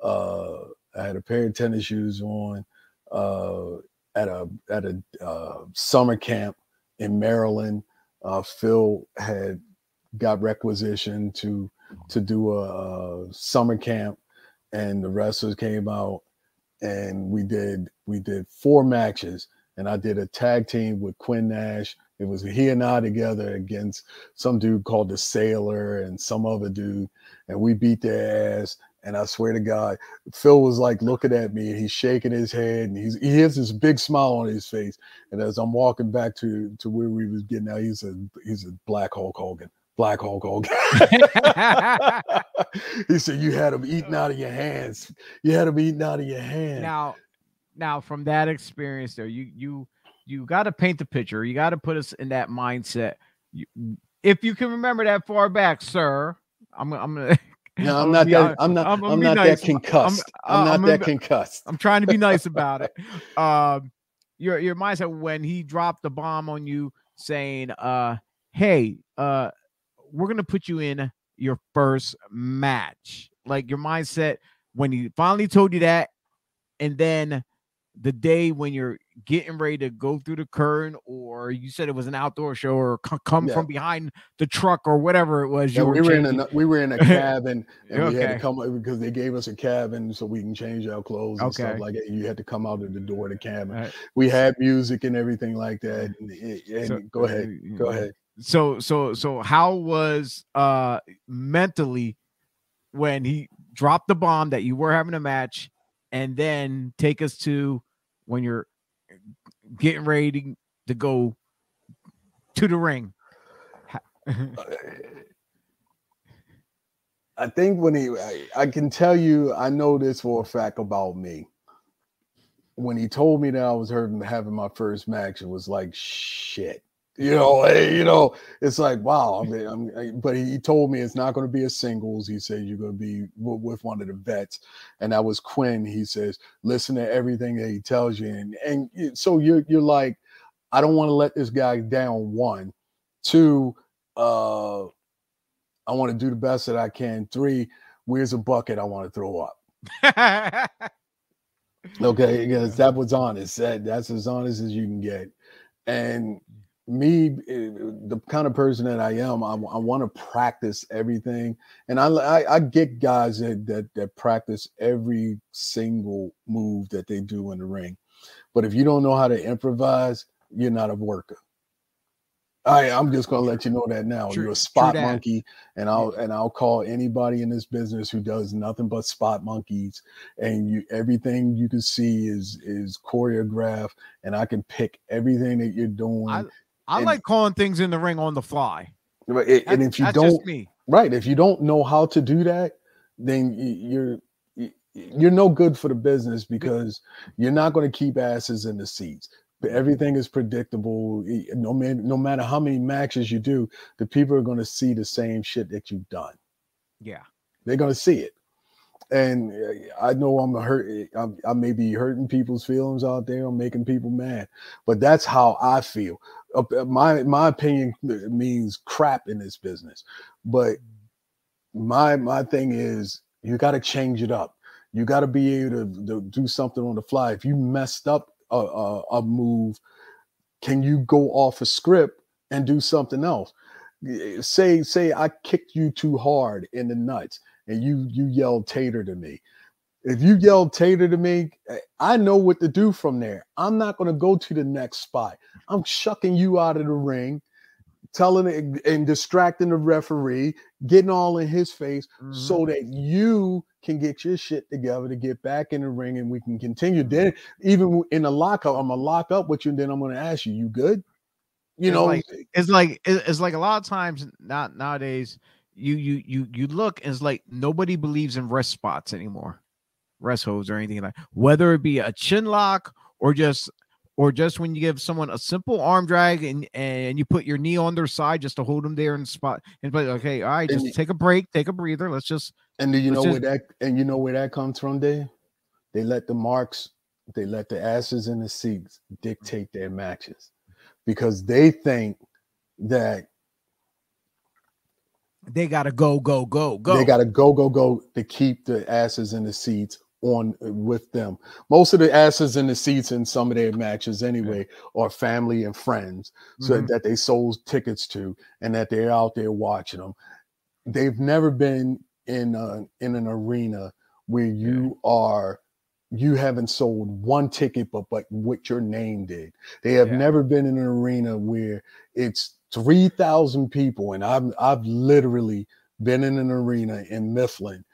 Uh I had a pair of tennis shoes on uh at a at a uh, summer camp in Maryland. Uh Phil had got requisitioned to to do a, a summer camp, and the wrestlers came out, and we did we did four matches, and I did a tag team with Quinn Nash. It was he and I together against some dude called the Sailor and some other dude, and we beat their ass. And I swear to God, Phil was like looking at me and he's shaking his head and he's he has this big smile on his face. And as I'm walking back to to where we was getting out, he's a he's a black Hulk Hogan. Black Hulk Hogan. he said you had him eating out of your hands. You had him eating out of your hands. Now, now from that experience there, you you you got to paint the picture. You got to put us in that mindset. You, if you can remember that far back, sir, I'm I'm gonna no, I'm, not that. I'm not. I'm, I'm not nice. that concussed. I'm, I'm, I'm not that concussed. I'm trying to be nice about it. Um, your your mindset when he dropped the bomb on you, saying, "Uh, hey, uh, we're gonna put you in your first match." Like your mindset when he finally told you that, and then the day when you're getting ready to go through the curtain, or you said it was an outdoor show, or c- come yeah. from behind the truck, or whatever it was. Yeah, we were changing. in a we were in a cabin, and okay. we had to come uh, because they gave us a cabin so we can change our clothes and okay. stuff like that. You had to come out of the door of the cabin. Right. We had music and everything like that. Uh, and, eh, eh, and so, go ahead, go ahead. So so so how was uh mentally when he dropped the bomb that you were having a match, and then take us to when you're uh, getting ready to, go to the ring? I think when he, I, I, can tell you, I know this for a fact about me. When he told me that I was having my first match, it was like shit you know, hey, you know, it's like wow. I mean, I'm, but he told me it's not going to be a singles. He said you're going to be with one of the vets, and that was Quinn. He says listen to everything that he tells you, and and so you're you're like, I don't want to let this guy down. One, two, uh, I want to do the best that I can. Three, where's a bucket I want to throw up. okay, because that was honest. That, that's as honest as you can get, and me eh, the kind of person that i am i, I want to practice everything and I, I, I get guys that, that that practice every single move that they do in the ring but if you don't know how to improvise you're not a worker I, I'm just gonna let you know that now. True, You're a spot monkey, and I'll and I'll call anybody in this business who does nothing but spot monkeys, and you everything you can see is is choreographed, and I can pick everything that you're doing. I, I and, like calling things in the ring on the fly. Right, and if you don't, right, if you don't know how to do that, then you're you're no good for the business because you're not going to keep asses in the seats. Everything is predictable. No man, no matter how many matches you do, the people are going to see the same shit that you've done. Yeah, they're going to see it and uh, I know I'm hurt. I'm, I may be hurting people's feelings out there. I'm making people mad, but that's how I feel. Uh, my my opinion means crap in this business, but my my thing is you got to change it up. You got to be able to, to, do something on the fly. If you messed up a, a, a move, can you go off a script and do something else? Say say I kicked you too hard in the nuts and you you yelled tater to me. If you yell tater to me, eh, I know what to do from there. I'm not going to go to the next spot. I'm shucking you out of the ring, telling and distracting the referee, getting all in his face mm-hmm. so that you can get your shit together to get back in the ring and we can continue. Then, even in the lockup, I'm gonna lock up with you, and then I'm gonna ask you, "You good?" You it's know, like, it's like it's like a lot of times not nowadays you you you you look and it's like nobody believes in rest spots anymore, rest holds or anything like whether it be a chin lock or just or just when you give someone a simple arm drag and and you put your knee on their side just to hold them there in the spot and but okay, all right, just and take a break, take a breather. Let's just and do you know just, where that and you know where that comes from, Dave? They let the marks, they let the asses and the seats dictate their matches because they think that they gotta go, go, go, go. They gotta go, go, go to keep the asses in the seats on with them. Most of the asses in the seats in some of their matches anyway are family and friends, so mm-hmm. that they sold tickets to and that they're out there watching them. they've never been in a, in an arena where you are you haven't sold one ticket but but what your name did. They have Yeah. never been in an arena where it's 3,000 people and I've I've literally been in an arena in Mifflin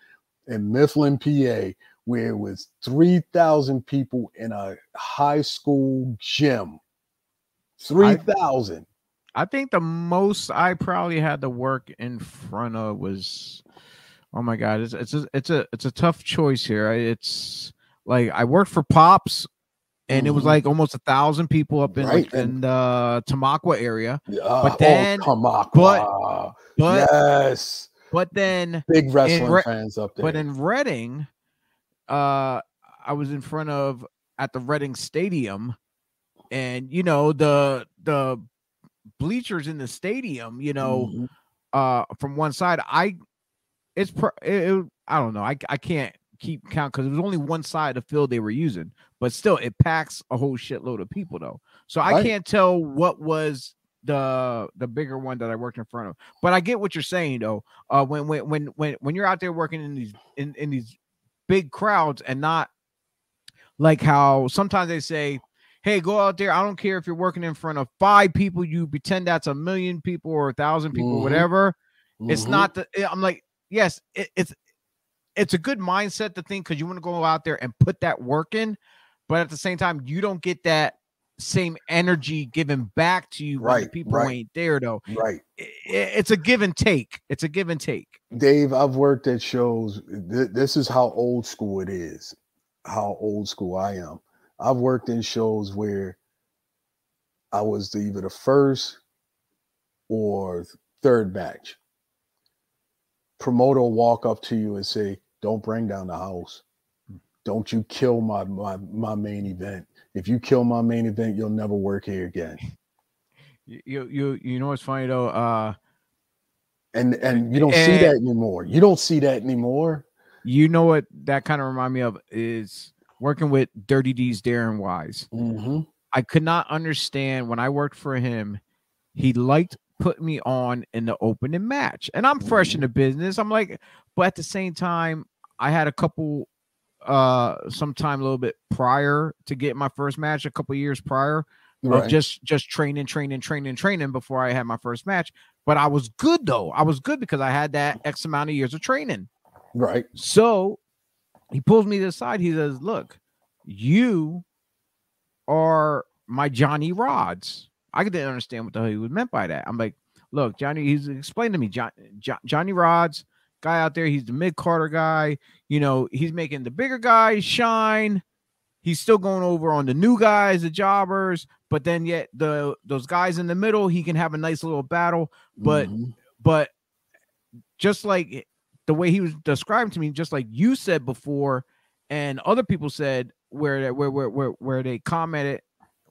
in Mifflin PA where it was 3,000 people in a high school gym. 3,000. I think the most I probably had to work in front of was, oh my god, it's it's a, it's a it's a tough choice here. It's like I worked for Pops, and it was Mhm. like almost a thousand people up in Right, like, in the Tamaqua area. Uh, then- oh, Tamaqua. but- But yes. but then Big wrestling Re- fans up there. but in Reading, uh, I was in front of at the Reading Stadium, and you know the the bleachers in the stadium, you know. Mhm. uh from one side i it's pro- it, it- i don't know i i can't keep count because it was only one side of the field they were using but still it packs a whole shitload of people though so i can't tell what was the the bigger one that i worked in front of but i get what you're saying though uh when when when when, when you're out there working in these in, in these big crowds and not like how sometimes they say hey go out there i don't care if you're working in front of five people you pretend that's a million people or a thousand people Mhm. whatever it's Mhm. not the eh, i'm like yes it, it's it's a good mindset to think because you want to go out there and put that work in but at the same time you don't get that same energy given back to you when the Right, people right. ain't there though right. It's a give and take it's a give and take Dave, I've worked at shows. Th- this is how old school it is, how old school I am. I've worked in shows where I was the, either the first or third match. Promoter will walk up to you and say, Don't bring down the house. Don't you kill my, my my main event. If you kill my main event, you'll never work here again. you you, you know what's funny though uh And and you don't see that anymore. You don't see that anymore. you know what that kind of remind me of is working with dirty d's darren wise hmm I could not understand when I worked for him. He liked putting me on in the opening match, and I'm fresh in the business. I'm like, but at the same time, I had a couple, uh, sometime a little bit prior to get my first match, a couple years prior of just just training, training, training, training before I had my first match. But I was good though. I was good because I had that X amount of years of training. right. So he pulls me to the side. He says, Look, you are my Johnny Rodz. I didn't understand what the hell he was meant by that. I'm like, Look, Johnny, he's explained to me, John, Jo- Johnny Rodz, guy out there, he's the mid carder guy. You know, he's making the bigger guys shine. He's still going over on the new guys, the jobbers, but then yet the those guys in the middle, he can have a nice little battle But- Mhm. but just like the way he was describing to me, just like you said before, and other people said where where where where where they commented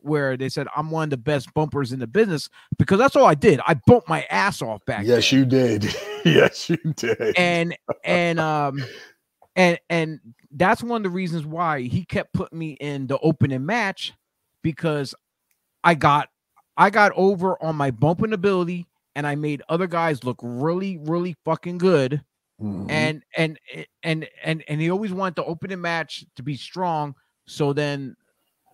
where they said I'm one of the best bumpers in the business because that's all I did. I bumped my ass off back. yes, then. you did. yes, you did. and and um and and that's one of the reasons why he kept putting me in the opening match because I got I got over on my bumping ability and I made other guys look really really fucking good Mhm. and and and and and he always wanted the opening match to be strong so then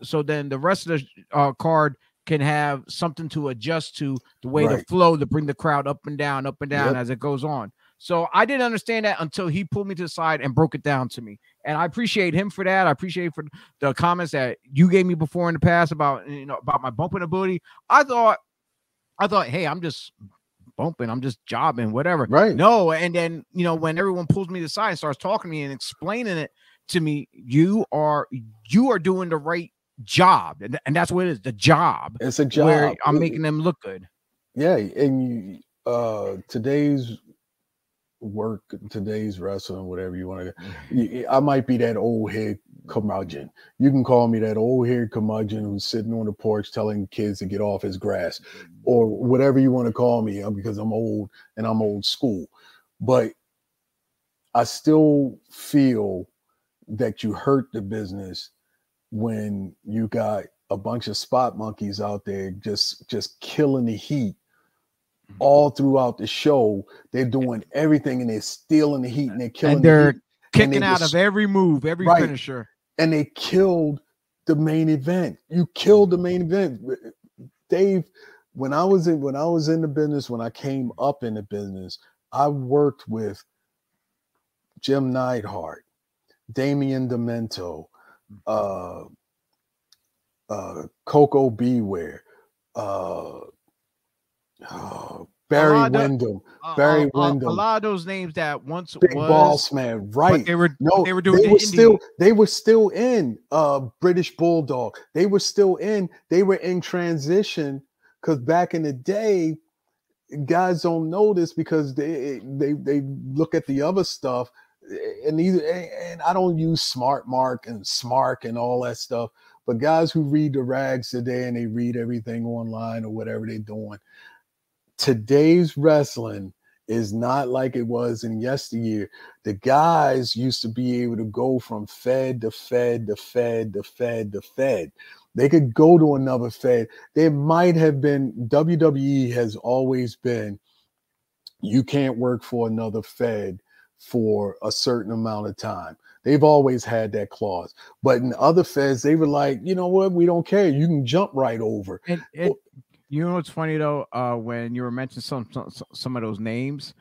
so then the rest of the uh, card can have something to adjust to the way the Right. flow to bring the crowd up and down up and down Yep. as it goes on so i didn't understand that until he pulled me to the side and broke it down to me and i appreciate him for that i appreciate for the comments that you gave me before in the past about you know about my bumping ability i thought i thought hey i'm just bumping i'm just jobbing whatever right. no, and then you know when everyone pulls me to the side and starts talking to me and explaining it to me, you are you are doing the right job, and, and that's what it is, the job. It's a job. Where I'm making them look good. Yeah, and you, uh, today's work, today's wrestling, whatever you want to. I might be that old head curmudgeon. You can call me that old head curmudgeon who's sitting on the porch telling kids to get off his grass, or whatever you want to call me, uh, because I'm old and I'm old school. But I still feel that you hurt the business when you got a bunch of spot monkeys out there just just killing the heat all throughout the show. They're doing everything and they're stealing the heat and they're killing and they're the kicking out of every move, every right. finisher. And they killed the main event. You killed the main event. Dave, when I was in when I was in the business, when I came up in the business, I worked with Jim Neidhart, Damien Demento, uh, uh, Koko B. Ware, uh, uh, Barry Windham, uh, Barry uh, Windham. A lot of those names that once Big was, Boss Man, right? They were no, they were doing. They were still they were still in uh British Bulldog. They were still in. They were in transition because back in the day, guys don't know this because they they they look at the other stuff and these and I don't use smart mark and smart and all that stuff, but guys who read the rags today and they read everything online or whatever they're doing, today's wrestling is not like it was in yesteryear. The guys used to be able to go from fed to fed to fed to fed to fed. They could go to another fed. There might have been WWE has always been you can't work for another fed for a certain amount of time. They've always had that clause. But in other feds, they were like, you know what, we don't care. You can jump right over. You know what's funny though? Uh, when you were mentioning some, some some of those names,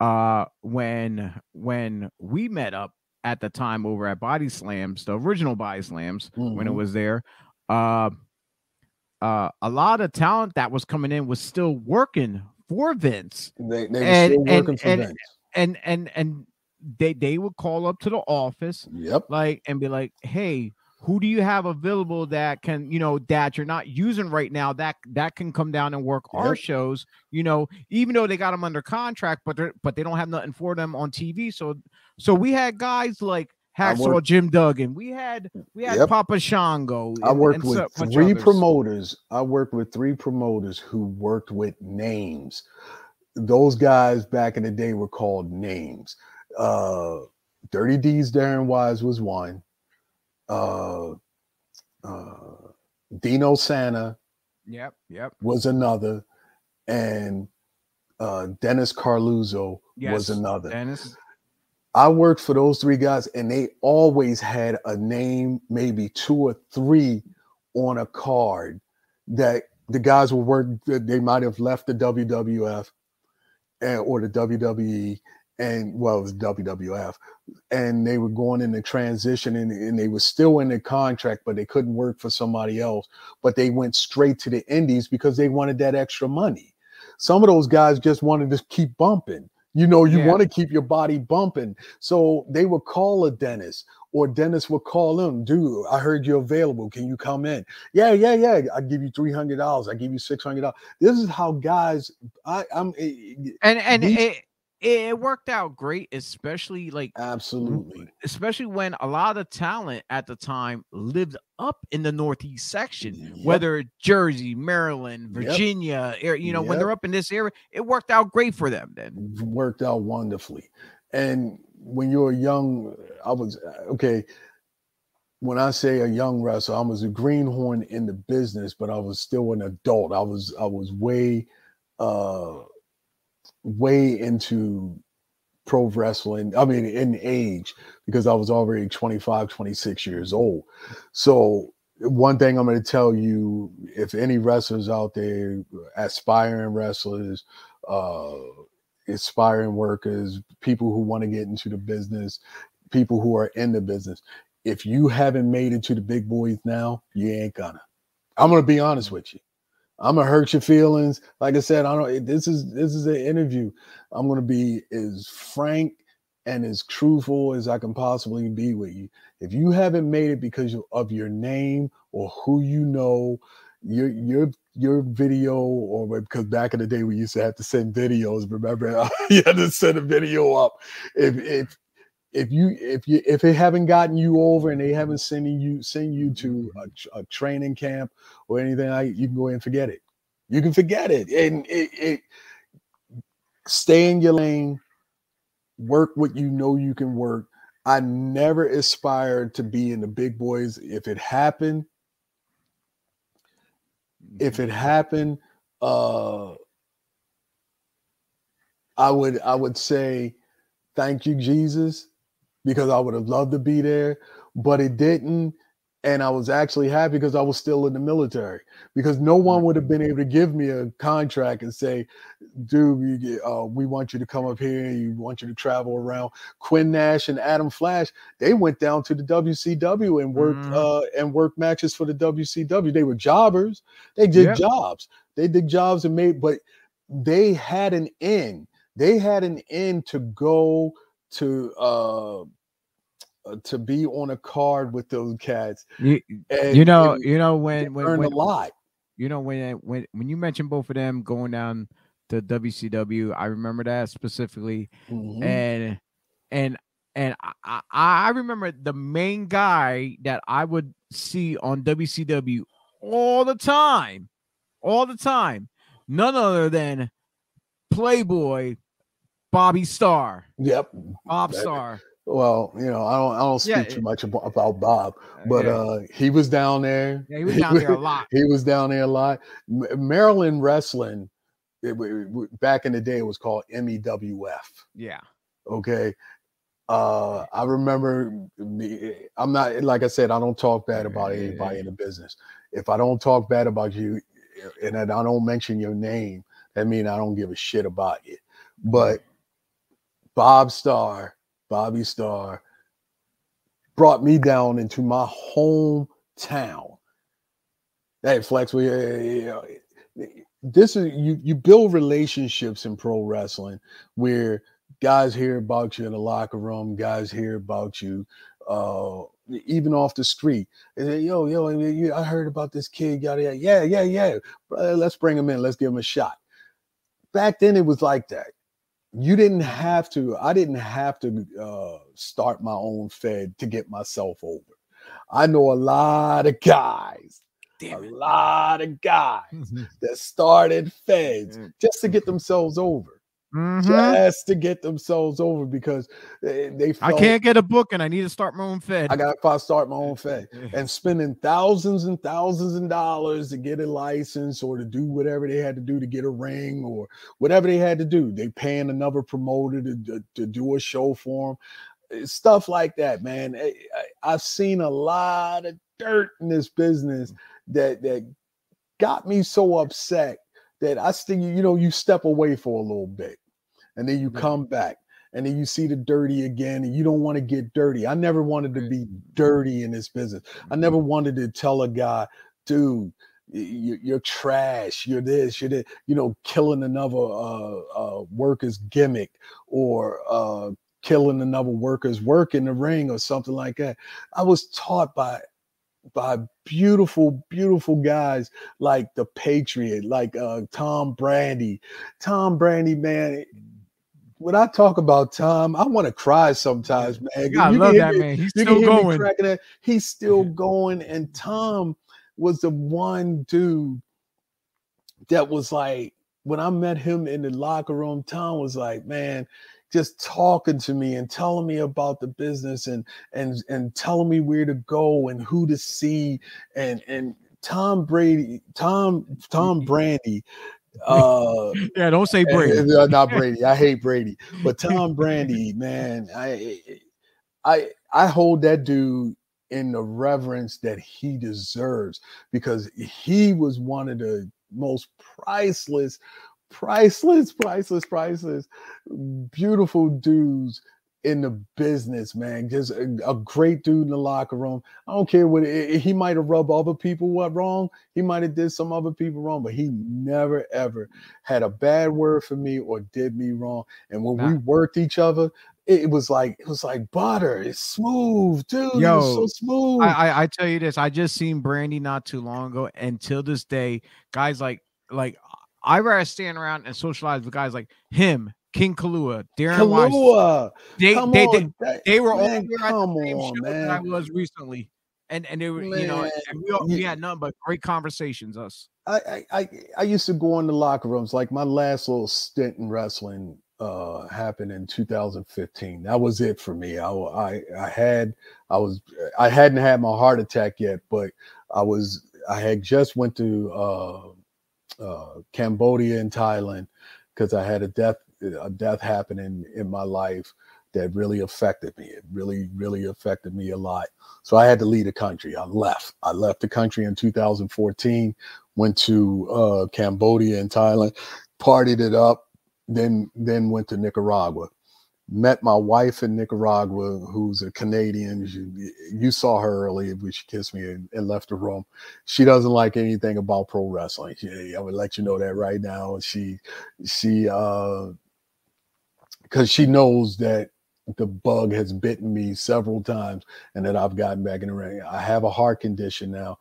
uh, when when we met up at the time over at Body Slams, the original Body Slams, mm-hmm. when it mm-hmm. was there, uh, uh, a lot of talent that was coming in was still working for Vince. They, they were and, still working and, for and, Vince and and and they they would call up to the office, yep, like and be like, "Hey, who do you have available that can you know that you're not using right now that that can come down and work yep. our shows you know even though they got them under contract but they're but they don't have nothing for them on tv so so we had guys like Hacksaw Jim Duggan. We had we had yep. Papa Shango. And, I worked with three promoters. I worked with three promoters who worked with names those guys back in the day were called names. Uh, Dirty D's Darren Wise was one. Uh, uh, Dino Santa. Yep, yep. Was another, and uh, Dennis Coralluzzo yes, was another. Dennis. I worked for those three guys, and they always had a name, maybe two or three on a card that the guys were working. They might have left the WWF and, or the WWE and well, it was WWF, and they were going into transition and, and they were still in the contract, but they couldn't work for somebody else. But they went straight to the indies because they wanted that extra money. Some of those guys just wanted to keep bumping. You know, you yeah. want to keep your body bumping. So they would call a dentist, or Dennis would call them, dude, I heard you're available. Can you come in? Yeah, yeah, yeah. I give you three hundred dollars. I give you six hundred dollars. This is how guys. I, I'm. Eh, eh, and and these, it, it worked out great, especially like absolutely, especially when a lot of talent at the time lived up in the Northeast section, yep. whether Jersey, Maryland, Virginia, yep. you know, yep. when they're up in this area, it worked out great for them. Then worked out wonderfully, and when you're young, I was okay. When I say a young wrestler, I was a greenhorn in the business, but I was still an adult. I was I was way uh way into pro wrestling. I mean, in age, because I was already 25, 26 years old. So one thing I'm going to tell you, if any wrestlers out there, aspiring wrestlers, uh, aspiring workers, people who want to get into the business, people who are in the business. If you haven't made it to the big boys now, you ain't gonna. I'm gonna be honest with you. I'm gonna hurt your feelings. Like I said, I don't. This is this is an interview. I'm gonna be as frank and as truthful as I can possibly be with you. If you haven't made it because of your name or who you know, your your your video or because back in the day we used to have to send videos remember you had to send a video up if if if you if you if it haven't gotten you over and they haven't sending you send you to a, a training camp or anything like you can go ahead and forget it. You can forget it and it, it stay in your lane work what you know you can work. I never aspired to be in the big boys. If it happened if it happened, uh, I would I would say thank you, Jesus, because I would have loved to be there, but it didn't. And I was actually happy because I was still in the military because no one would have been able to give me a contract and say, dude, you, uh, we want you to come up here. You want you to travel around. Quinn Nash and Adam Flash, they went down to the WCW and worked mm. uh, and worked matches for the WCW. They were jobbers. They did yep. jobs. They did jobs and made, but they had an end. They had an end to go to uh uh, to be on a card with those cats. You, and, you know, you know when when, when a lot. You know when when when you mentioned both of them going down to WCW, I remember that specifically, mm-hmm. and and and I, I remember the main guy that I would see on WCW all the time, all the time, none other than Playboy Bobby Starr. Yep, Bob Starr. Well, you know, I don't I don't speak yeah, too much about, about Bob, but yeah. uh he was down there. Yeah, he was down there a lot. he was down there a lot. Maryland wrestling, it, it, back in the day, it was called MEWF. Yeah. Okay. Uh, I remember me. I'm not like I said. I don't talk bad about anybody in the business. If I don't talk bad about you, and I don't mention your name, that means I don't give a shit about you. But Bob Starr Bobby Starr brought me down into my hometown. Hey, Flex, we uh, this is you you build relationships in pro wrestling where guys hear about you in the locker room, guys hear about you uh, even off the street. Say, yo, yo, I heard about this kid, yada, yada. Yeah, yeah, yeah. Let's bring him in. Let's give him a shot. Back then, it was like that you didn't have to i didn't have to uh, start my own fed to get myself over. I know a lot of guys Damn a it. lot of guys that started feds just to get themselves over mm-hmm. just to get themselves over because they, they felt, I can't get a book and I need to start my own Fed. I got to start my own Fed and spending thousands and thousands of dollars to get a license or to do whatever they had to do to get a ring or whatever they had to do. They paying another promoter to, to, to do a show for them eh, stuff like that, man. Eh, I, have seen a lot of dirt in this business that that got me so upset that I still, you know, you step away for a little bit and then you come back and then you see the dirty again and you don't want to get dirty. I never wanted to be dirty in this business. I never mm-hmm. wanted to tell a guy, dude, you're trash. You're this. You're that. You know, killing another uh, uh, worker's gimmick or uh, killing another worker's work in the ring or something like that. I was taught by by beautiful, beautiful guys like the Patriot, like uh, Tom Brandi. Tom Brandi, man, when I talk about Tom, I want to cry sometimes, man. I love that me, man. He's still going. He's still going. And Tom was the one dude that was like, when I met him in the locker room, Tom was like, man, just talking to me and telling me about the business and and and telling me where to go and who to see and and Tom Brady, Tom Tom Brandi uh, yeah, don't say Brady. Uh, not Brady. I hate Brady, but Tom Brandi, man, I, I, I hold that dude in the reverence that he deserves because he was one of the most priceless, priceless, priceless, priceless, beautiful dudes in the business, man. Just a, a, great dude in the locker room. I don't care what it, he might have rubbed other people what wrong. He might have did some other people wrong, but he never ever had a bad word for me or did me wrong. And when nah. we worked each other, it was like it was like butter. It's smooth, dude. Yo, so smooth. I, I I tell you this. I just seen Brandi not too long ago, and till this day, guys like like I rather stand around and socialize with guys like him, King Kalua, Darren Kalua. They, they, they, they, they, were man, all there at the same on, show man. that I was recently. And and they were, man, you know, and we, all, we had none but great conversations. Us. I, I I used to go in the locker rooms. Like my last little stint in wrestling uh happened in 2015. That was it for me. I I I had I was I hadn't had my heart attack yet, but I was I had just went to uh uh Cambodia and Thailand because I had a death a death happened in, my life that really affected me. It really, really affected me a lot. So I had to leave the country. I left. I left the country in 2014, went to uh, Cambodia and Thailand, partied it up, then then went to Nicaragua met my wife in Nicaragua, who's a Canadian. You, saw her earlier, but she kissed me and, and, left the room. She doesn't like anything about pro wrestling. She, I would let you know that right now. She, she, uh, because she knows that the bug has bitten me several times and that I've gotten back in the ring. I have a heart condition now,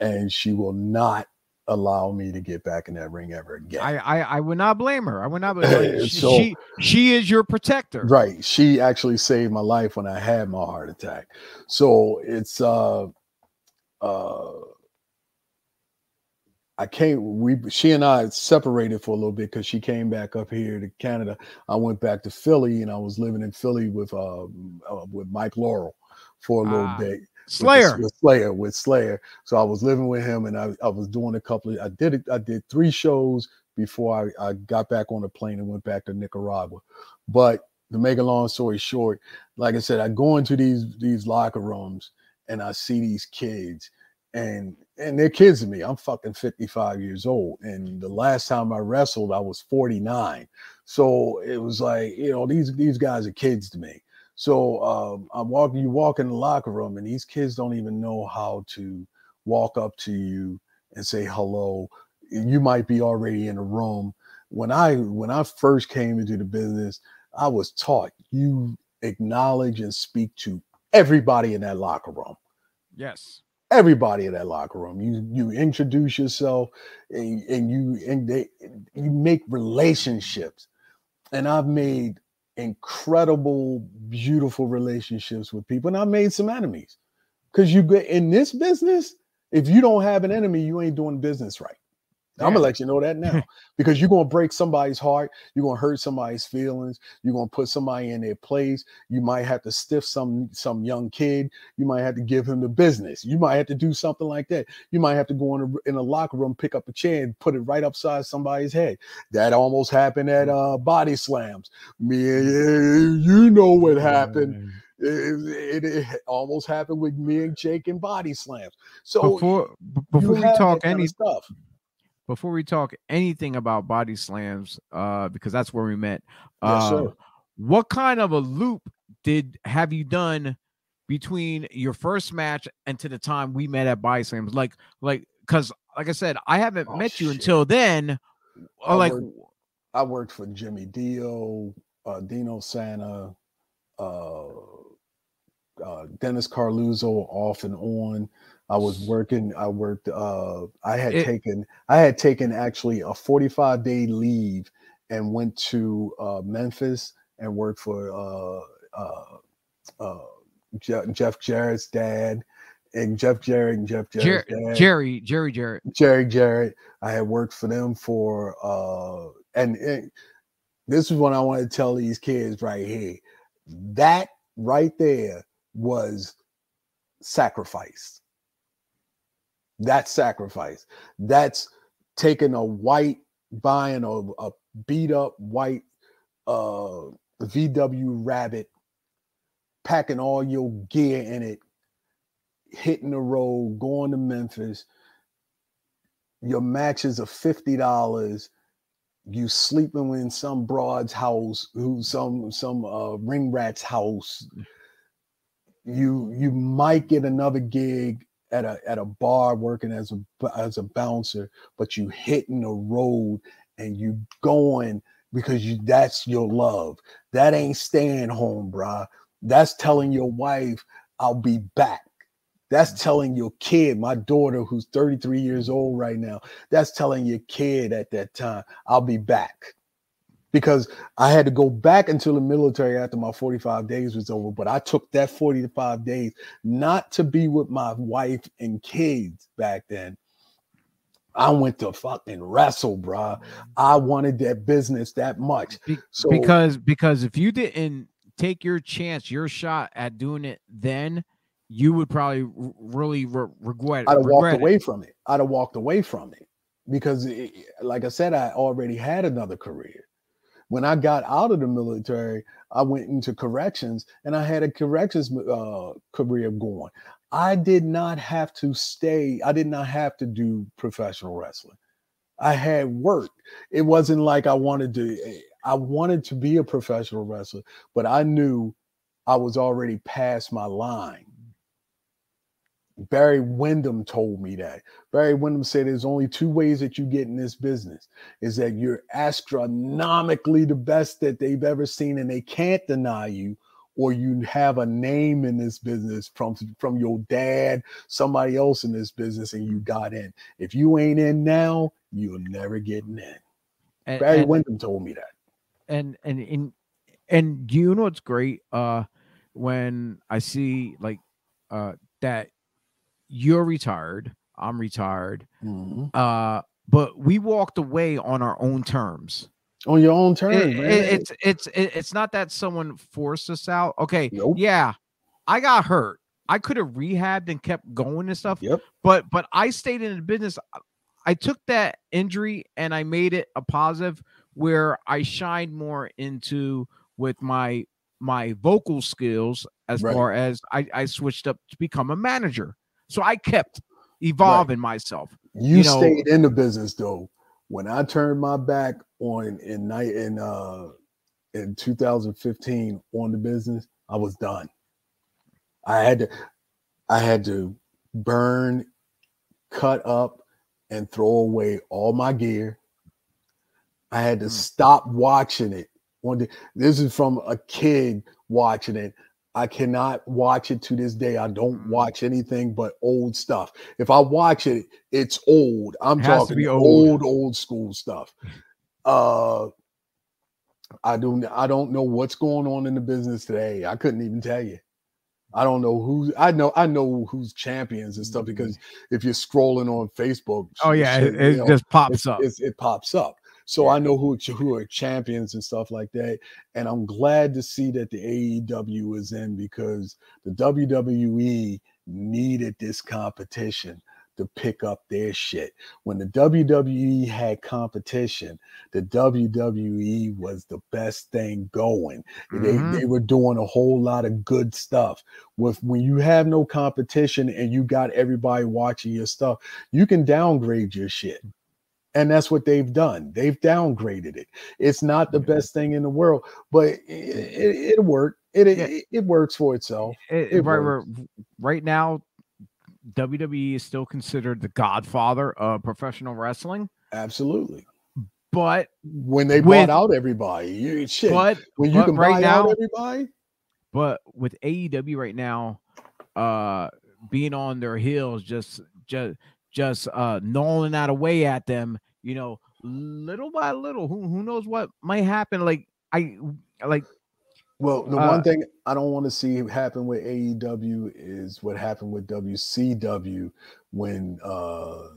and she will not allow me to get back in that ring ever again. I I, I would not blame her. I would not. Blame she, so, she she is your protector, right? She actually saved my life when I had my heart attack. So it's uh uh. I came. We she and I separated for a little bit because she came back up here to Canada. I went back to Philly, and I was living in Philly with uh, uh with Mike Laurel for a little ah. bit. Slayer. With, with, Slayer, with Slayer. So I was living with him and I, I was doing a couple of, I did it, I did three shows before I, I got back on the plane and went back to Nicaragua. But to make a long story short, like I said, I go into these these locker rooms and I see these kids and and they're kids to me. I'm fucking 55 years old. And the last time I wrestled, I was 49. So it was like, you know, these these guys are kids to me. So um, I'm walking, you walk in the locker room, and these kids don't even know how to walk up to you and say hello. You might be already in a room. When I when I first came into the business, I was taught you acknowledge and speak to everybody in that locker room. Yes. Everybody in that locker room. You you introduce yourself and, and you and they you make relationships. And I've made incredible, beautiful relationships with people. And I've made some enemies. Because you get in this business, if you don't have an enemy, you ain't doing business right. Yeah. I'm gonna let you know that now because you're gonna break somebody's heart, you're gonna hurt somebody's feelings, you're gonna put somebody in their place. You might have to stiff some some young kid, you might have to give him the business, you might have to do something like that. You might have to go in a, in a locker room, pick up a chair, and put it right upside somebody's head. That almost happened at uh body slams. Me, you know what happened. It, it, it, almost happened with me and Jake in body slams. So before before we talk any stuff, before we talk anything about body slams, uh, because that's where we met. Uh, yes, what kind of a loop did have you done between your first match and to the time we met at body slams? Like, like, because like I said, I haven't oh, met you shit. until then. I like, worked, I worked for Jimmy Dio, uh, Dino Santa, uh, uh, Dennis Coralluzzo, off and on. I was working. I worked. Uh, I had it, taken. I had taken actually a 45 day leave and went to uh, Memphis and worked for uh, uh, uh Jeff, Jeff Jarrett's dad and Jeff Jarrett and Jeff Jarrett's Jer-. Jerry Jerry Jarrett. Jerry Jarrett. I had worked for them for uh, and it, this is what I want to tell these kids right here. That right there was sacrifice that's sacrifice. That's taking a white, buying a, a beat up white uh, VW Rabbit, packing all your gear in it, hitting the road, going to Memphis. Your matches are fifty dollars. You sleeping in some broad's house, who some some uh, ring rat's house. You you might get another gig at a at a bar working as a as a bouncer, but you hitting the road and you going because you that's your love. That ain't staying home, bruh. That's telling your wife, I'll be back. That's mm-hmm. telling your kid, my daughter who's 33 years old right now, that's telling your kid at that time, I'll be back because I had to go back into the military after my 45 days was over. But I took that 45 days not to be with my wife and kids back then. I went to fucking wrestle, bro. I wanted that business that much. So because because if you didn't take your chance, your shot at doing it then, you would probably really re- regret. It. I'd have regret walked away from it. I'd have walked away from it because, it, like I said, I already had another career. When I got out of the military, I went into corrections and I had a corrections uh, career going. I did not have to stay, I did not have to do professional wrestling. I had work. It wasn't like I wanted to, eh, I wanted to be a professional wrestler, but I knew I was already past my line. Barry Windham told me that. Barry Windham said there's only two ways that you get in this business is that you're astronomically the best that they've ever seen and they can't deny you or you have a name in this business from from your dad, somebody else in this business and you got in. If you ain't in now, you'll never get in. And, Barry and, Windham told me that. And and and and do you know what's great uh when I see like uh that you're retired, I'm retired. Mm-hmm. Uh, but we walked away on our own terms. On your own terms, it, it, it's it's it's not that someone forced us out. Okay, nope. yeah, I got hurt. I could have rehabbed and kept going and stuff. Yep. But but I stayed in the business. I took that injury and I made it a positive where I shined more into with my my vocal skills as right. far as I, I switched up to become a manager. So I kept evolving right. myself. You, you know, stayed in the business though. When I turned my back on in night in uh in 2015 on the business, I was done. I had to I had to burn, cut up, and throw away all my gear. I had to mm. stop watching it. One day, This is from a kid watching it. I cannot watch it to this day. I don't mm-hmm. watch anything but old stuff. If I watch it, it's old. I'm it talking old. old, old school stuff. Uh I don't I don't know what's going on in the business today. I couldn't even tell you. I don't know who I know I know who's champions and stuff because mm-hmm. if you're scrolling on Facebook, oh yeah, shit, it, it know, just pops up. it pops up. So I know who who are champions and stuff like that. And I'm glad to see that the AEW is in because the WWE needed this competition to pick up their shit. When the WWE had competition, the WWE was the best thing going. Mm-hmm. They, they were doing a whole lot of good stuff. With when you have no competition and you got everybody watching your stuff, you can downgrade your shit. And that's what they've done. They've downgraded it. It's not the best thing in the world, but it, it, it worked. It, yeah. it, it works for itself. It, right, right now, WWE is still considered the godfather of professional wrestling. Absolutely. But when they with, bought out everybody, you shit. But when you but can right buy now, out everybody. But with AEW right now, uh being on their heels, just just just uh gnawing that away at them, you know, little by little. Who who knows what might happen? Like I like well, the uh, one thing I don't want to see happen with AEW is what happened with WCW when uh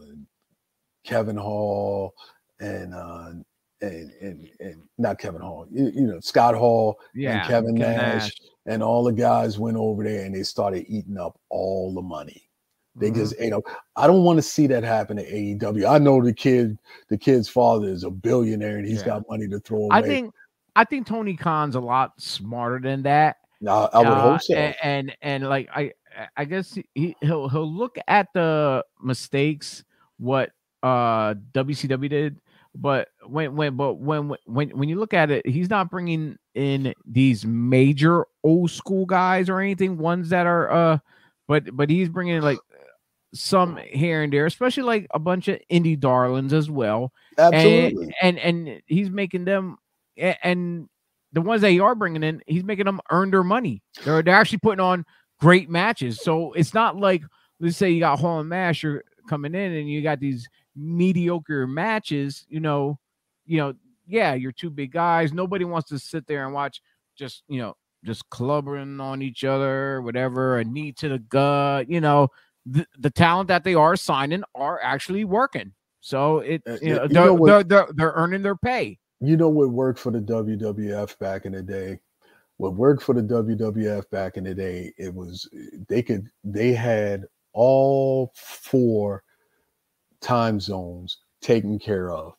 Kevin Hall and uh and and, and not Kevin Hall, you, you know, Scott Hall yeah, and Kevin Nash, Nash and all the guys went over there and they started eating up all the money. They mm-hmm. just, you know, I don't want to see that happen at AEW. I know the kid, the kid's father is a billionaire and he's yeah. got money to throw away. I think, I think Tony Khan's a lot smarter than that. No, I would uh, hope so. And, and, and like I, I guess he he'll he'll look at the mistakes what uh WCW did, but when when but when when when you look at it, he's not bringing in these major old school guys or anything. Ones that are uh, but but he's bringing like some here and there, especially like a bunch of indie darlings as well. Absolutely. And and, and he's making them and the ones that you are bringing in, he's making them earn their money. They're they're actually putting on great matches. So it's not like let's say you got Hall and Nash are coming in and you got these mediocre matches. You know, you know, yeah, you're two big guys. Nobody wants to sit there and watch just you know just clubbering on each other, whatever, a knee to the gut. You know, the, the talent that they are signing are actually working. So it uh, you know, they're, they're, they're, they're earning their pay. You know what worked for the WWF back in the day? What worked for the WWF back in the day, it was they could they had all four time zones taken care of.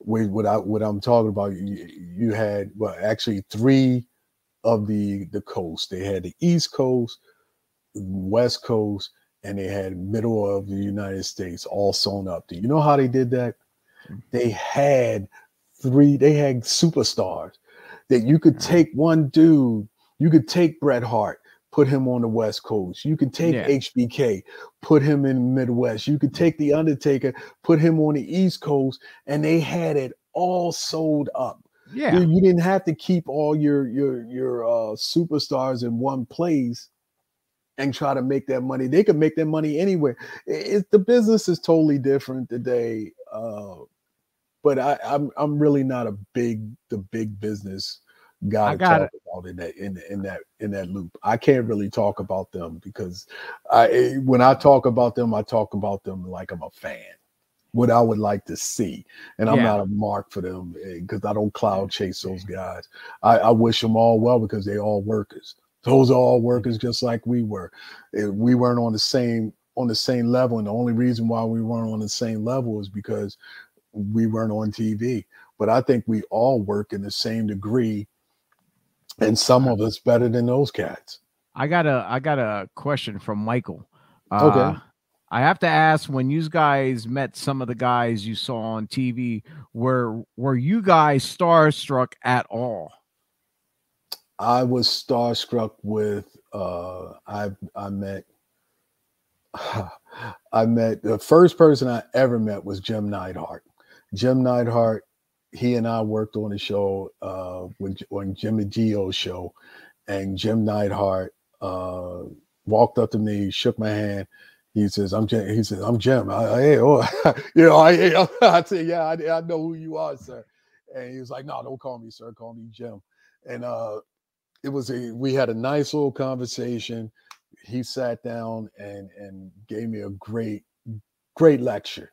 with what I what I'm talking about, you, you had well actually three of the the coast. They had the East Coast, West Coast, and they had middle of the United States all sewn up. Do you know how they did that? They had three, they had superstars that you could Mm. take one dude, you could take Bret Hart, put him on the West Coast. You could take Yeah. HBK, put him in the Midwest. You could take The Undertaker, put him on the East Coast, and they had it all sold up. Yeah. You, you didn't have to keep all your your your uh superstars in one place and try to make that money. They could make their money anywhere. It, it- the business is totally different today. Uh, but I, I'm I'm really not a big the big business guy I to talk about in that in in that in that loop. I can't really talk about them because I eh, when I talk about them, I talk about them like I'm a fan. What I would like to see, and I'm Yeah. not a mark for them because I don't cloud chase those guys. I, I wish them all well because they all workers. Those are all workers just like we were. We weren't on the same on the same level, and the only reason why we weren't on the same level is because we weren't on TV. But I think we all work in the same degree, and some of us better than those cats. I got a I got a question from Michael. Okay. Uh, I have to ask when you guys met some of the guys you saw on TV, were were you guys starstruck at all? I was starstruck with uh I I met I met the first person I ever met was Jim Neidhart. Jim Neidhart, he and I worked on a show uh with on Jimmy Gio's show, and Jim Neidhart uh walked up to me, shook my hand. He says, "I'm Jim." He says, "I'm Jim." I, I, hey, oh, you know, I, I said, "Yeah, I, I know who you are, sir." And he was like, "No, don't call me sir. Call me Jim." And uh, it was a we had a nice little conversation. He sat down and and gave me a great great lecture.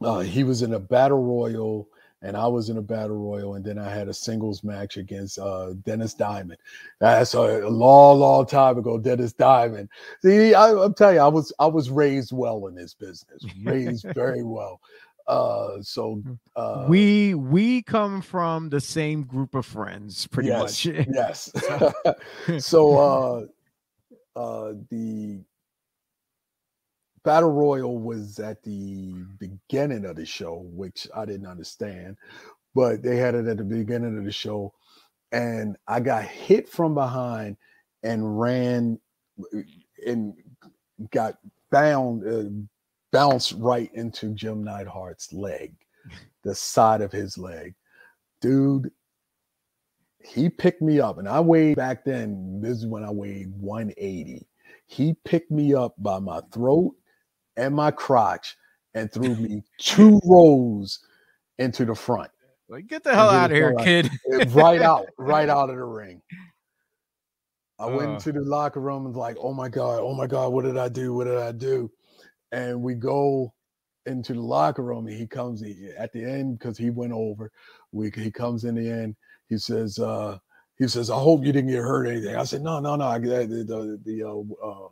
Uh, he was in a battle royal and I was in a battle royal, and then I had a singles match against uh, Dennis Diamond. That's a, long, long time ago. Dennis Diamond. See, I, I'm telling you, I was I was raised well in this business, raised very well. Uh, so uh, we we come from the same group of friends, pretty yes, much. yes. so uh, uh, the battle royal was at the beginning of the show, which I didn't understand, but they had it at the beginning of the show, and I got hit from behind and ran and got bound, uh, bounced right into Jim Neidhart's leg, the side of his leg, dude he picked me up and I weighed back then. This is when I weighed 180. He picked me up by my throat and my crotch and threw me two rows into the front, Like, get the hell out of here, kid. right out, right out of the ring. I went Uh. into the locker room and was like, oh my God, oh my God, what did I do? What did I do? And we go into the locker room and he comes he- at the end because he went over. We he comes in the end. He says, uh, he says, I hope you didn't get hurt or anything. I said, no, no, no. I, the the, the, uh, uh,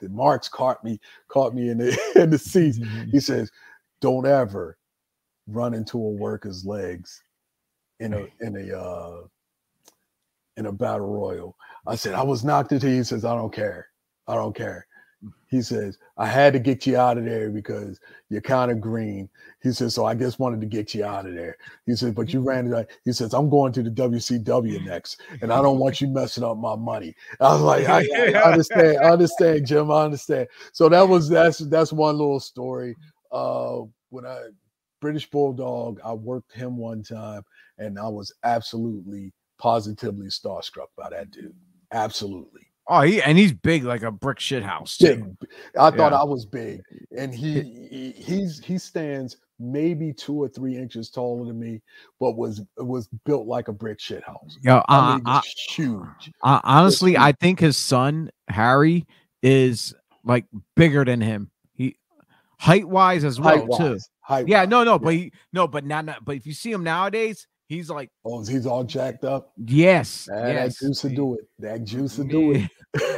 the marks caught me, caught me in the in the seats. He says, "Don't ever run into a worker's legs in a in a uh, in a battle royal." I said, "I was knocked into." He says, "I don't care. I don't care." He says, "I had to get you out of there because you're kind of green." He says, "So I just wanted to get you out of there." He says, "But you ran it." He says, "I'm going to the WCW next, and I don't want you messing up my money." I was like, "I, I- understand, I understand, Jim. I understand." So that was that's that's one little story. Uh, when I British Bulldog, I worked him one time, and I was absolutely positively starstruck by that dude. Absolutely. Oh, he and he's big like a brick shit house. Too. Big. I thought Yeah. I was big, and he, he he's he stands maybe two or three inches taller than me, but was was built like a brick shit house. Yo, I mean, I, huge. I, honestly, huge. I think his son Harry is like bigger than him. He height wise as well Height too. wise, Yeah, no, no, but he, no, but not, not, but if you see him nowadays, he's like Oh, he's all jacked up. yes, Man, yes. That juice to do it. That juice to do it.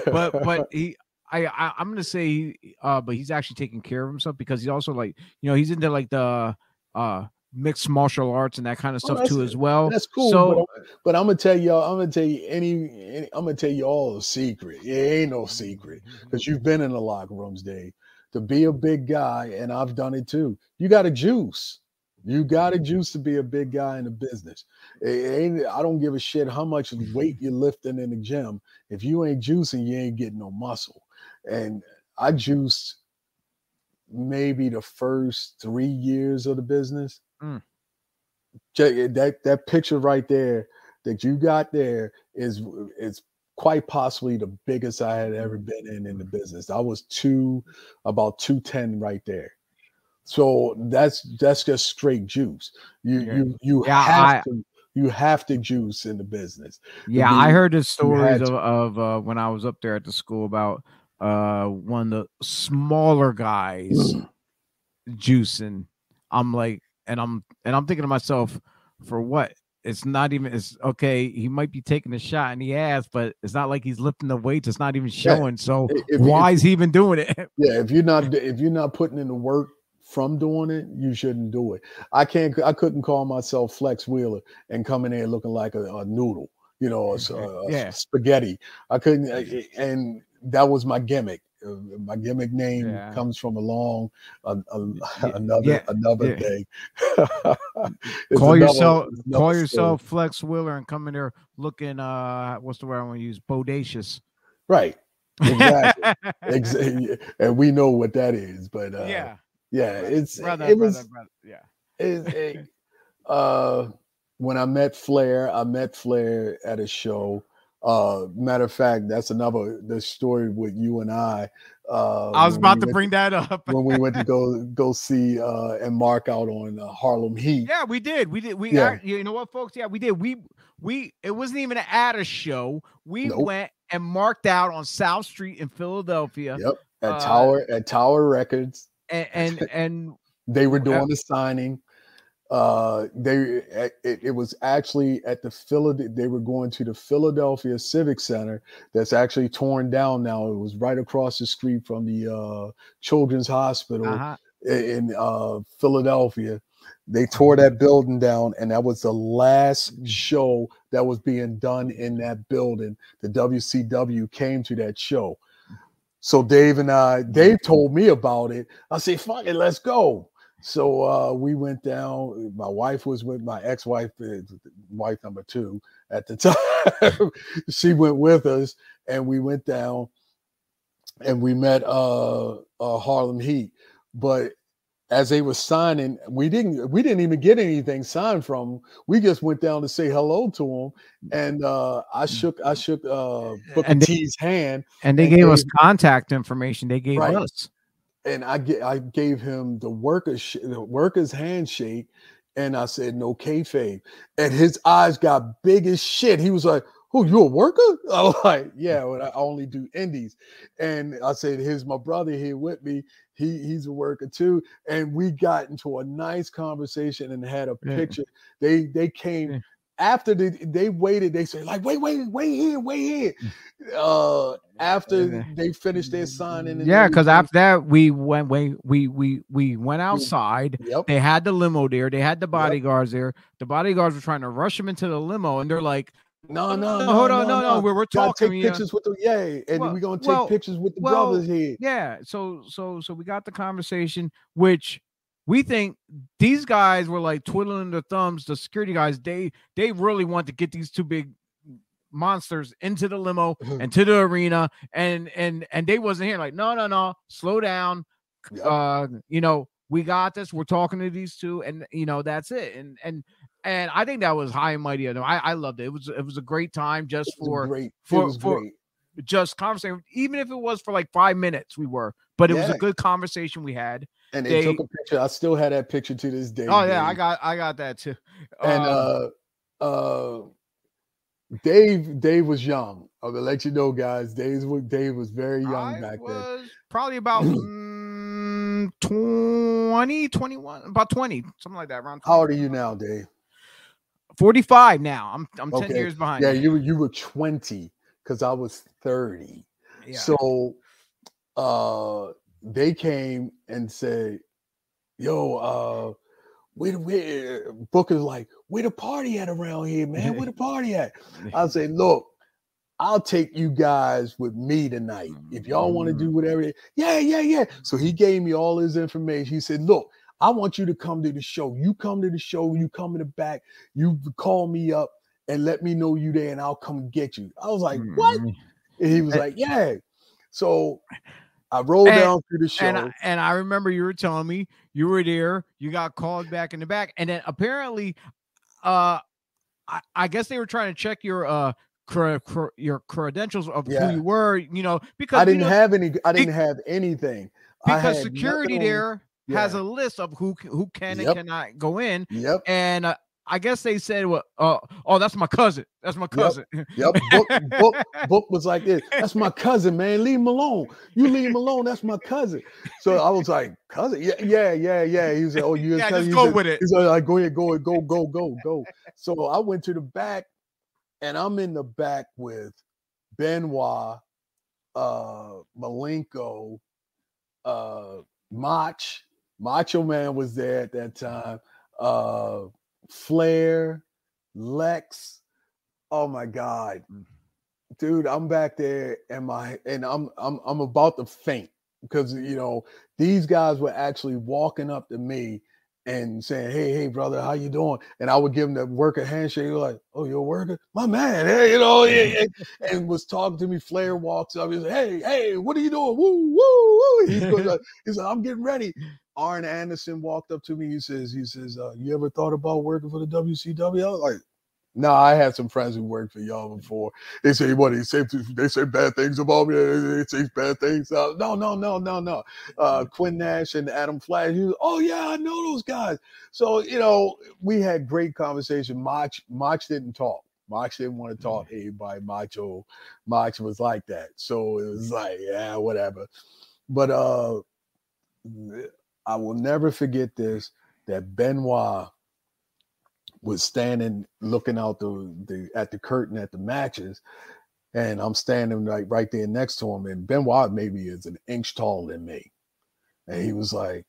but but he I, I I'm gonna say he, uh but he's actually taking care of himself because he's also like you know he's into like the uh mixed martial arts and that kind of Oh, stuff that's- too as well. That's cool. So but, I'm, but I'm gonna tell y'all, I'm gonna tell you any, any I'm gonna tell you all a secret. It ain't no secret because you've been in the locker rooms, Dave. To be a big guy, and I've done it too. You got to juice. You got to juice to be a big guy in the business. It ain't, I don't give a shit how much weight you're lifting in the gym. If you ain't juicing, you ain't getting no muscle. And I juiced maybe the first three years of the business. Mm. That that picture right there that you got there is is quite possibly the biggest I had ever been in in the business. I was two about two ten right there. So that's that's just straight juice. You Yeah. you you Yeah, have I- to you have to juice in the business. Yeah, I heard the stories of, of uh, when I was up there at the school about uh, one of the smaller guys juicing. I'm like, and I'm and I'm thinking to myself, for what? It's not even. It's okay. He might be taking a shot, and he has, but it's not like he's lifting the weights. It's not even showing. So If- if- why is he even doing it? Yeah, if you're not if you're not putting in the work from doing it, you shouldn't do it. I can't I couldn't call myself Flex Wheeler and come in there looking like a, a noodle, you know, a, s- a- Yeah. spaghetti. I couldn't, and that was my gimmick. Uh, My gimmick name Yeah. comes from a long, another yeah, another day. Call another- yourself it's call another yourself. Flex Wheeler and come in there looking uh what's the word I want to use? Bodacious. right. Exactly. Exactly. And we know what that is, but uh, yeah. Yeah, it's brother, it brother, was brother. Yeah. a uh when I met Flair, I met Flair at a show. Uh matter of fact, that's another the story with you and I. Uh I was about to bring that up. when we went to go go see uh and mark out on uh, Harlem Heat. Yeah, we did. We did. We Yeah. you know what, folks? Yeah, we did. We we it wasn't even at a show. We Nope. went and marked out on South Street in Philadelphia, Yep. At Uh, Tower at Tower Records. And and, and They were doing the signing. Uh, they it, it was actually at the Philadelphia. They were going to the Philadelphia Civic Center. That's actually torn down now. It was right across the street from the uh, Children's Hospital uh-huh. in uh, Philadelphia. They tore that building down, and that was the last show that was being done in that building. The WCW came to that show. So Dave and I, Dave told me about it. I said, "Fuck it, let's go." So uh, we went down. My wife was with my ex-wife, wife number two at the time. she went with us, and we went down, and we met uh, uh, Harlem Heat. But as they were signing, we didn't we didn't even get anything signed from. 'em. We just went down to say hello to him, and uh, I shook I shook uh, Booker And they- T's hand, And they And gave us gave- contact information. They gave Right. us. and I get I gave him the workers sh- the workers handshake, and I said no kayfabe, and his eyes got big as shit. He was like, "Who you a worker?" I was like, "Yeah, well, I only do indies," and I said, "Here's my brother here with me. He he's a worker too." And we got into a nice conversation and had a Yeah. picture. They they came. Yeah. After they, they waited, they said, like, wait, wait, wait here, wait here. Uh after they finished their signing Yeah, because after that we went we we we we went outside. Yep. They had the limo there. They had the bodyguards there. The bodyguards were trying to rush him into the limo, and they're like, No, no, no. hold on, no, no, we're, we're Gotta talking. take pictures with the yay, and Well- we're gonna take well- pictures with the well, brothers here. Yeah. So so so we got the conversation, which we think these guys were like twiddling their thumbs. The security guys, they they really want to get these two big monsters into the limo and to the arena, and and and they wasn't here. Like, no, no, no, slow down. Yep. Uh, you know, we got this. We're talking to these two, and you know, that's it. And and and I think that was high and mighty. I, I loved it. It was it was a great time just for great. for- for- great. just conversation. even if it was for like five minutes, we were, but it was a good conversation we had. And they, took a picture. I still had that picture to this day. Oh yeah, I got I got that too. and Um, uh uh Dave Dave was young. I'm gonna let you know, guys. Dave was Dave was very young I back then. probably about mm, 20, 21, about 20, something like that. Around How old are you now, Dave? 45 now. I'm I'm 10 Okay. years behind. Yeah, you. you were 20 because I was 30. Yeah. So uh they came and said, Yo, uh, where, where Booker's like, where the party at around here, man? Where the party at? I'll say, look, I'll take you guys with me tonight. If y'all want to do whatever, yeah, yeah, yeah. So he gave me all his information. He said, look, I want you to come to the show. You come to the show, you come in the back, you call me up and let me know you there, and I'll come get you. I was like, what? And he was like, yeah. So I rolled And- down through the show. And I, and I remember you were telling me you were there, you got called back in the back, and then apparently, uh, I, I guess they were trying to check your uh your credentials of Yeah. who you were, you know, because I didn't know- have any. I didn't have anything. I because had security nothing there has a list of who who can Yep. and cannot go in, Yep. and uh, I guess they said, "Well, uh, oh, that's my cousin. That's my cousin." Yep. Book, book, book was like this. That's my cousin, man. Leave him alone. You leave him alone. That's my cousin. So I was like, cousin? Yeah, yeah, yeah, yeah. He was like, oh, you Yeah, cousin? just go said- with it. He's like, go ahead, go ahead, go, go, go, go. So I went to the back, and I'm in the back with Benoit, uh, Malenko, uh, Mach, Macho Man was there at that time. Uh, Flair, Lex. Oh my God, dude! I'm back there, and my and I'm I'm I'm about to faint because you know these guys were actually walking up to me and saying, "Hey, hey, brother, how you doing?" And I would give them the worker handshake. They're like, "Oh, you're a worker, my man." Hey, you know, yeah, yeah," and was talking to me. Flair walks up. He's like, "Hey, hey, what are you doing?" Woo, woo, woo. He's, like, he's like, "I'm getting ready." Arn Anderson walked up to me. He says, "He says, uh, you ever thought about working for the WCW?" Like, "No, I had some friends who worked for y'all before. They say what they say. They say bad things about me. They say bad things. Uh, no, no, no, no, no. Uh, Quinn Nash and Adam Flash. He was, oh yeah, I know those guys. So you know, we had great conversation. Mach, Mach didn't talk. Mox didn't want to talk to anybody. Macho, Mach was like that. So it was like, yeah, whatever. But uh, I will never forget this. That Benoit was standing looking out the, the at the curtain at the matches, and I'm standing like right there next to him. And Benoit maybe is an inch taller than me, and he was like,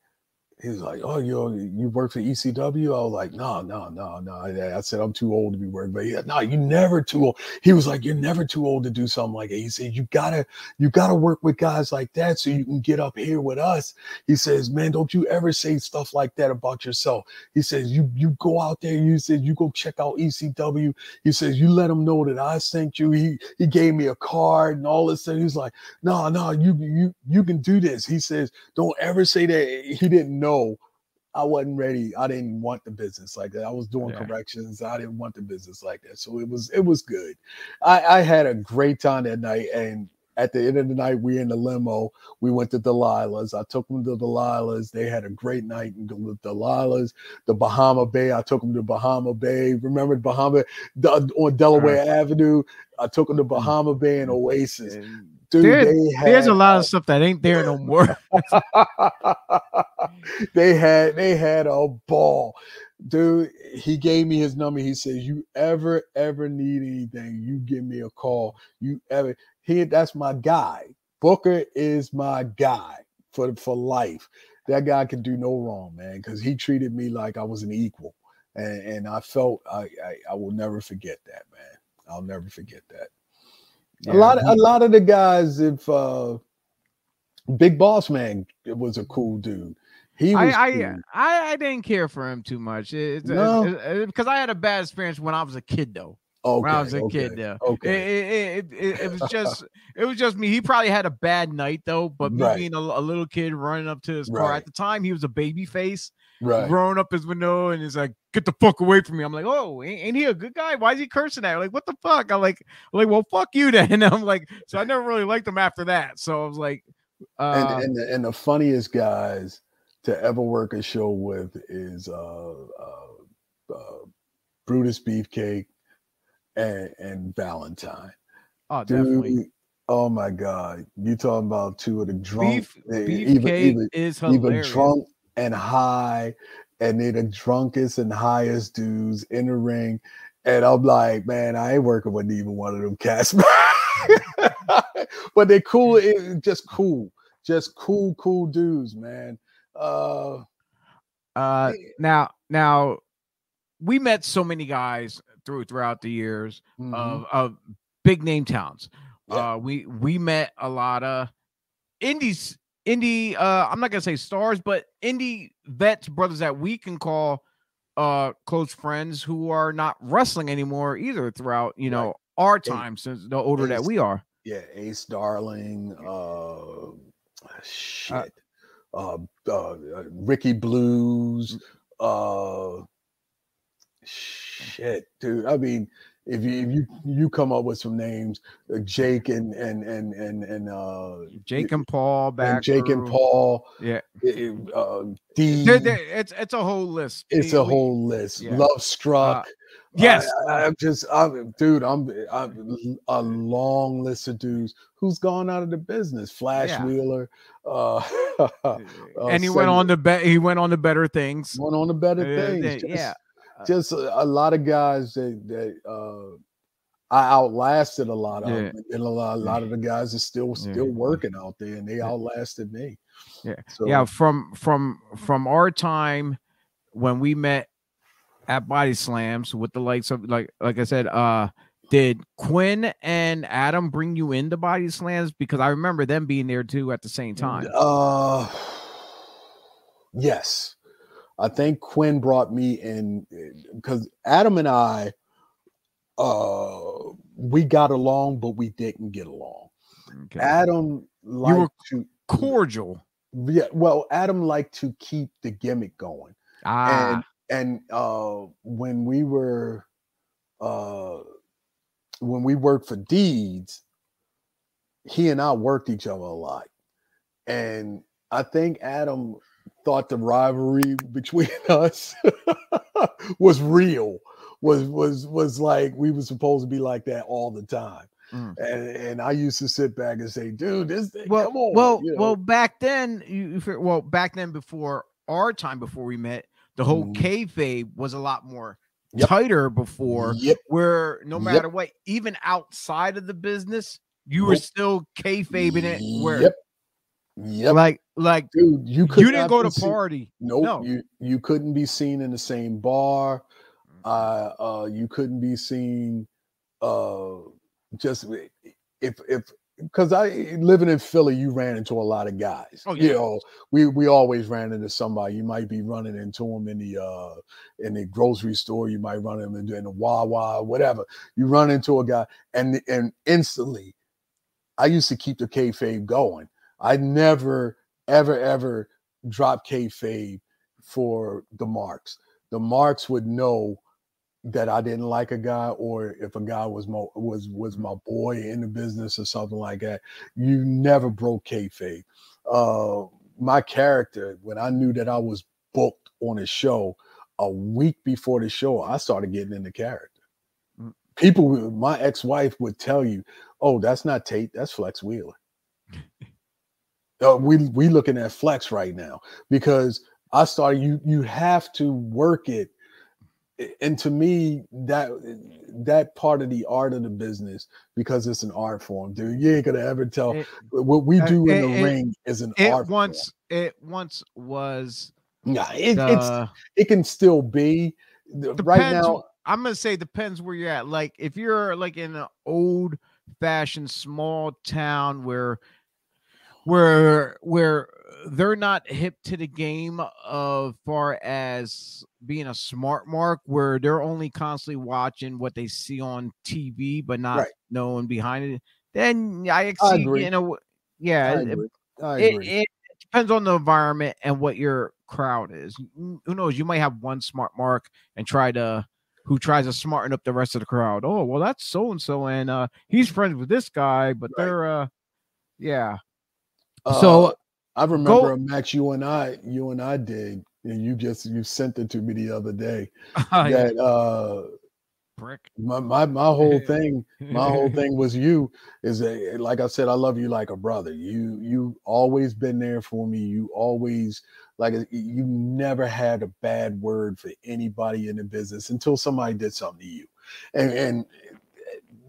he was like, "Oh, you you work for ECW?" I was like, "No, no, no, no." I, said, "I'm too old to be working." But yeah, no, you never too old. He was like, "You're never too old to do something like that." He said, "You gotta you gotta work with guys like that so you can get up here with us." He says, "Man, don't you ever say stuff like that about yourself." He says, "You you go out there. You said you go check out ECW." He says, "You let them know that I sent you." He he gave me a card and all this stuff. He's like, "No, no, you you you can do this." He says, "Don't ever say that." He didn't know I wasn't ready. I didn't want the business like that. I was doing Yeah. corrections. I didn't want the business like that. So it was it was good. I, I had a great time that night. And at the end of the night, we in the limo. We went to Delilah's. I took them to Delilah's. They had a great night in Delilah's. The Bahama Bay. I took them to Bahama Bay. Remember Bahama on Delaware uh-huh. Avenue? I took them to mm-hmm. Bahama Bay and mm-hmm. Oasis. Dude, There- had There's a lot of stuff that ain't there no more. they had they had a ball. Dude he gave me his number. He says you ever ever need anything you give me a call. You ever he that's my guy. Booker is my guy for for life. That guy can do no wrong man because he treated me like i was an equal. And and i felt I, I i will never forget that man. I'll never forget that a lot of a lot of the guys if uh big boss man was a cool dude he was I, I, cool. I I didn't care for him too much. It's, No? because I had a bad experience when I was a kid though. okay, when I was a okay, kid, yeah. okay It, it, it, it, it was just it was just me. He probably had a bad night though, but me Right. being a, a little kid running up to his car Right. at the time, he was a baby face, right rolling up his window and he's like, "Get the fuck away from me!" I'm like, "Oh, ain't, ain't he a good guy? Why is he cursing at? me? Like, what the fuck?" I'm like, I'm like, "Well, fuck you then." And I'm like, so I never really liked him after that. So I was like, uh, and and the, and the funniest guys to ever work a show with is uh, uh, uh Brutus Beefcake and and Valentine. oh, definitely. Dude, oh my God! You talking about two of the drunk, Beef, beefcake even even is even drunk and high, and they the drunkest and highest dudes in the ring. And I'm like, man, I ain't working with even one of them cats. but they're cool, it, just cool, just cool, cool dudes, man. Uh, Uh, now, now we met so many guys through throughout the years Mhm. of, of big name towns. Yeah. Uh, we we met a lot of indies, indie. Uh, I'm not gonna say stars, but indie vets, brothers that we can call uh close friends who are not wrestling anymore either. Throughout you know our time, since the older that we are. yeah, Ace Darling, uh, shit, uh, uh, uh, Ricky Blues, uh, shit, dude. I mean, if you if you you come up with some names, uh, Jake and and and and and uh, Jake and Paul back. and Jake and Paul, Yeah, uh, D. It's it's a whole list. It's a whole list. yeah. Love struck. yes. I, am just, I'm, dude. I'm, I'm a long list of dudes who's gone out of the business. Flash Yeah. Wheeler, uh, and he went on the bet. He went on the better things. went on the better Uh, things. Just, yeah. Just a, a lot of guys that that uh, I outlasted a lot of, Yeah. them, and a lot, a lot of the guys are still Yeah. still working out there, and they Yeah. outlasted me. Yeah. so, yeah from from from our time when we met at body slams with the likes of like like i said uh did quinn and adam bring you into body slams because i remember them being there too at the same time Uh, yes, I think Quinn brought me in because Adam and I, uh, we got along, but we didn't get along. okay. Adam liked were to, cordial yeah, well, Adam liked to keep the gimmick going, ah and and uh, when we were, uh, when we worked for Deeds, he and I worked each other a lot, and I think Adam thought the rivalry between us was real. Was was was like we were supposed to be like that all the time, Mm. and and I used to sit back and say, "Dude, this thing, well come on." well you know? well back then you well back then before our time before we met the whole Mhm. kayfabe was a lot more Yep. tighter before yep, where no Yep. matter what, even outside of the business, you were still kayfabing it. Where Yep, yep, like like dude, you could you didn't go to seen- party. Nope, No. you you couldn't be seen in the same bar. Uh, uh, you couldn't be seen. Uh, just if if because I living in Philly, you ran into a lot of guys. Oh, You yeah. know, we we always ran into somebody. You might be running into them in the uh in the grocery store. You might run them into in the Wawa, whatever. You run into a guy, and and instantly, I used to keep the kayfabe going. I never ever ever drop kayfabe for the marks. The marks would know that I didn't like a guy, or if a guy was mo- was was my boy in the business or something like that. You never broke kayfabe. Uh, my character, when I knew that I was booked on a show, a week before the show, I started getting into character. Mm. People, my ex-wife would tell you, "Oh, that's not Tate, that's Flex Wheeler." Uh, we we looking at Flex right now because I started. You you have to work it, and to me that that part of the art of the business because it's an art form, dude. You ain't gonna ever tell It, what we Uh, do in the it- ring is an it art once it once was form. Yeah, it, it's the it can still be The- right now. I'm gonna say depends where you're at. Like if you're like in an old fashioned small town where where where they're not hip to the game of far as being a smart mark where they're only constantly watching what they see on TV but not Right. knowing behind it then I I agree. you know yeah I it- agree. I agree. it depends on the environment and what your crowd is. Who who knows? You might have one smart mark and try to who tries to smarten up the rest of the crowd. Oh, well, that's so and so, and uh he's friends with this guy, but Right. they're uh yeah. Uh, so I remember a match you and I you and I did, and you just you sent it to me the other day. yeah, That uh brick. my my, my whole thing my whole thing was you is that, like I said, I love you like a brother. You you always been there for me. You always like you never had a bad word for anybody in the business until somebody did something to you. And and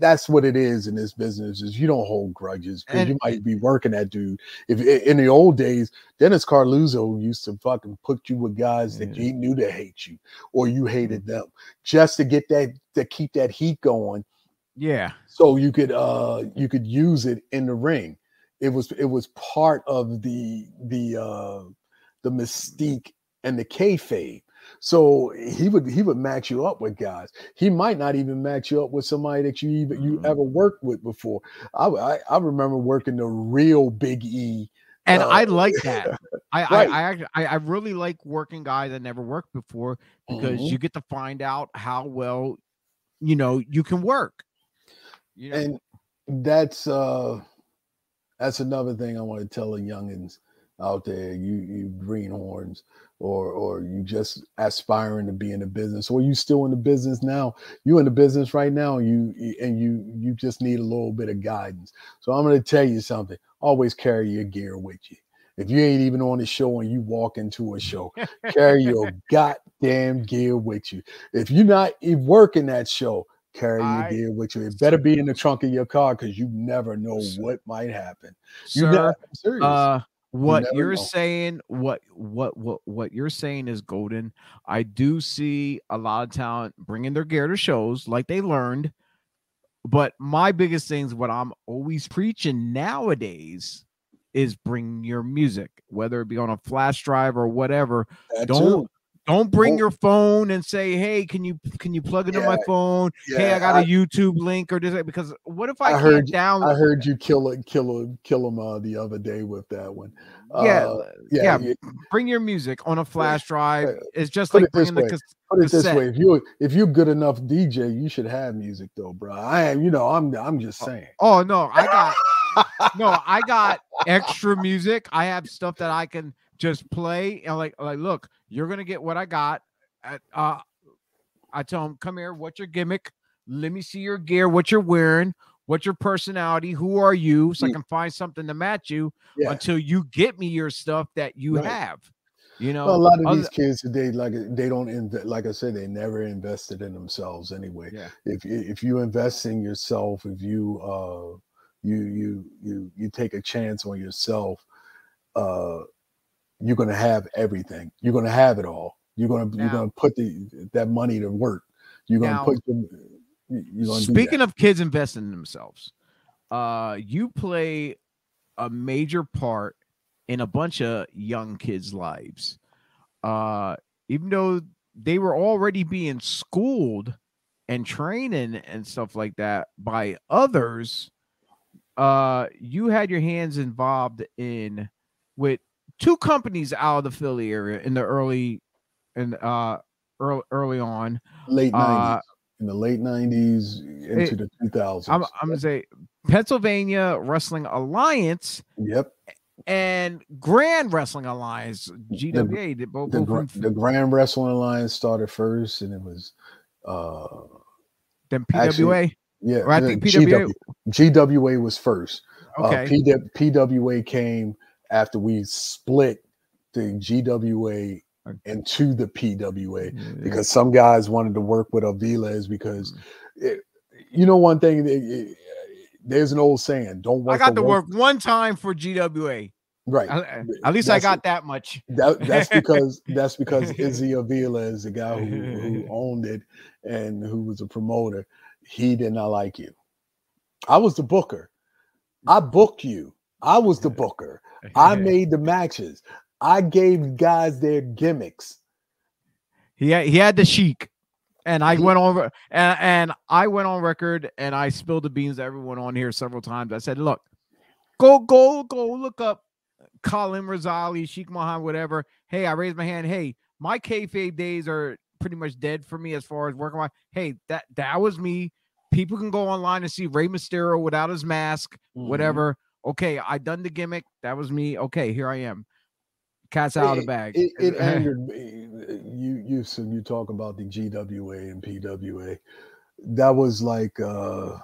that's what it is in this business is you don't hold grudges because you might be working that dude. If in the old days, Dennis Coralluzzo used to fucking put you with guys that Yeah. he knew to hate you or you hated them just to get that to keep that heat going Yeah. so you could uh you could use it in the ring. It was it was part of the the uh the mystique and the kayfabe. So he would he would match you up with guys. He might not even match you up with somebody that you even you Mhm. ever worked with before. I I, I remember working the real Big E. And Uh, I like that. I, Right. I, I actually, I, I really like working guys that never worked before because Mhm. you get to find out how well, you know, you can work. You know, and that's uh that's another thing I want to tell the youngins out there, you you greenhorns, or or you just aspiring to be in the business, or you still in the business now. You in the business right now, you and you you just need a little bit of guidance. So I'm gonna tell you something. Always carry your gear with you. If you ain't even on the show and you walk into a show, carry your goddamn gear with you. If you're not working that show, carry your I- gear with you. It better be in the trunk of your car because you never know what might happen. You sir, never, I'm serious. uh, what never you're know. saying, what what what what you're saying is golden. I do see a lot of talent bringing their gear to shows like they learned. But my biggest thing is what I'm always preaching nowadays, is bring your music, whether it be on a flash drive or whatever. That don't too. Don't bring Don't- your phone and say, "Hey, can you can you plug into my Yeah, phone? hey, I got I- a YouTube link or this." Because what if I, I heard- download? I heard you kill it, kill him, kill him uh, the other day with that one. yeah, Uh, yeah, yeah. bring your music on a flash drive. It's just Put like it bringing the way. Put it this way: if you if you're good enough DJ, you should have music though, bro. I am, you know, I'm I'm just saying. Oh no, I got no, I got extra music. I have stuff that I can just play and like like look, you're gonna get what I got. At, uh, I tell them, come here. What's your gimmick? Let me see your gear. What you're wearing? What's your personality? Who are you? So I Mm. can find something to match you Yeah. until you get me your stuff that you Right. have. You know, Well, a lot of other- these kids today, like they don't invest. Like I said, they never invested in themselves anyway. Yeah. If you- if you invest in yourself, if you uh you you you you take a chance on yourself, uh, you're gonna have everything. You're gonna have it all. You're gonna you're gonna put the that money to work. You're gonna Now, put them. You're gonna Speaking of kids investing in themselves, uh, you play a major part in a bunch of young kids' lives. Uh, even though they were already being schooled and training and stuff like that by others, uh, you had your hands involved in with two companies out of the Philly area in the early and uh early early on. late '90s, uh, in the late '90s into the 2000s. I'm, I'm gonna say Pennsylvania Wrestling Alliance yep. and Grand Wrestling Alliance GWA. Did both, the, both Gra- of them- the Grand Wrestling Alliance started first, and it was uh then actually, PWA. yeah, Or I the think PWA. GW GWA was first. Okay. Uh, PW, PWA came after we split the GWA into the PWA because some guys wanted to work with Aviles because Mm. it, you know one thing it- it- there's an old saying don't work I got to one- work one time for GWA. right I- At least I That's- got that much. That, that's because that's because Izzy Avila is the guy who, who owned it and who was a promoter. He did not like you. I was the booker. I booked you. I was the booker. I made the matches. I gave guys their gimmicks. he had, he had the chic. And I went on and, and I went on record and I spilled the beans to everyone on here several times. I said, look, go, go, go look up Colin Rosali, Sheikh Mohammed, whatever. Hey, I raised my hand. Hey, my kayfabe days are pretty much dead for me as far as working. My hey, that that was me. People can go online and see Rey Mysterio without his mask, Mm-hmm. whatever. Okay, I done the gimmick. That was me. Okay, here I am. Cat's out of the bag. It, it angered me. You you so you talk about the GWA and PWA. That was like uh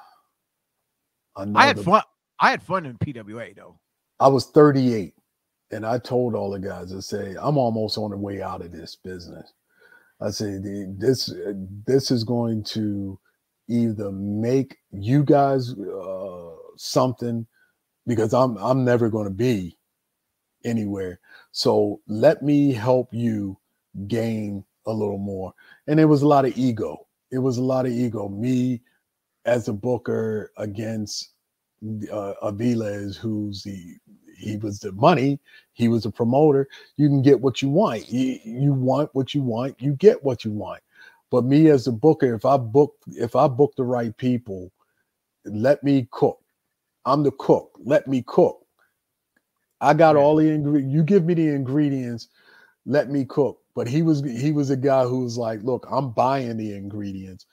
I had fun. I had fun in PWA though. I was 38 and I told all the guys, I say, I'm almost on the way out of this business. I say, this, this is going to either make you guys uh, something because I'm I'm never going to be anywhere. So let me help you gain a little more. And it was a lot of ego. It was a lot of ego. Me as a booker against uh, Aviles, who's the he was the money, he was a promoter. You can get what you want. You, you want what you want, you get what you want. But me as a booker, if I book if I book the right people, let me cook. I'm the cook. Let me cook. I got all the ingredients. You give me the ingredients, let me cook. But he was he was a guy who was like, look, I'm buying the ingredients.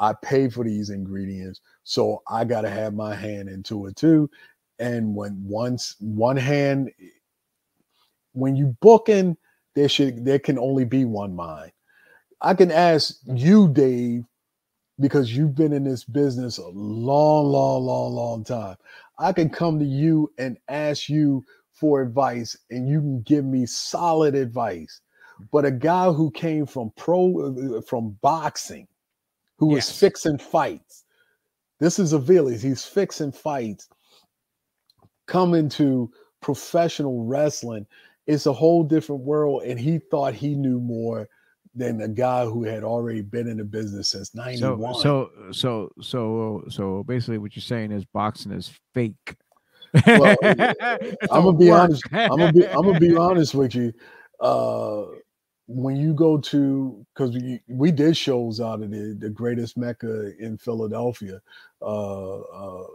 I pay for these ingredients, so I got to have my hand into it too. And when once one hand, when you booking, there should there can only be one mind. I can ask you, Dave, because you've been in this business a long, long, long, long time. I can come to you and ask you for advice, and you can give me solid advice. Mm-hmm. But a guy who came from pro from boxing, who yes. was fixing fights. This is Aviles. He's fixing fights. Coming to professional wrestling, it's a whole different world. And he thought he knew more than a guy who had already been in the business since 91. So, so, so, so, so basically what you're saying is boxing is fake. Well, I'm gonna be honest. I'm gonna be. I'm gonna be honest with you. Uh, when you go to because we, we did shows out of the, the greatest mecca in Philadelphia, uh, uh,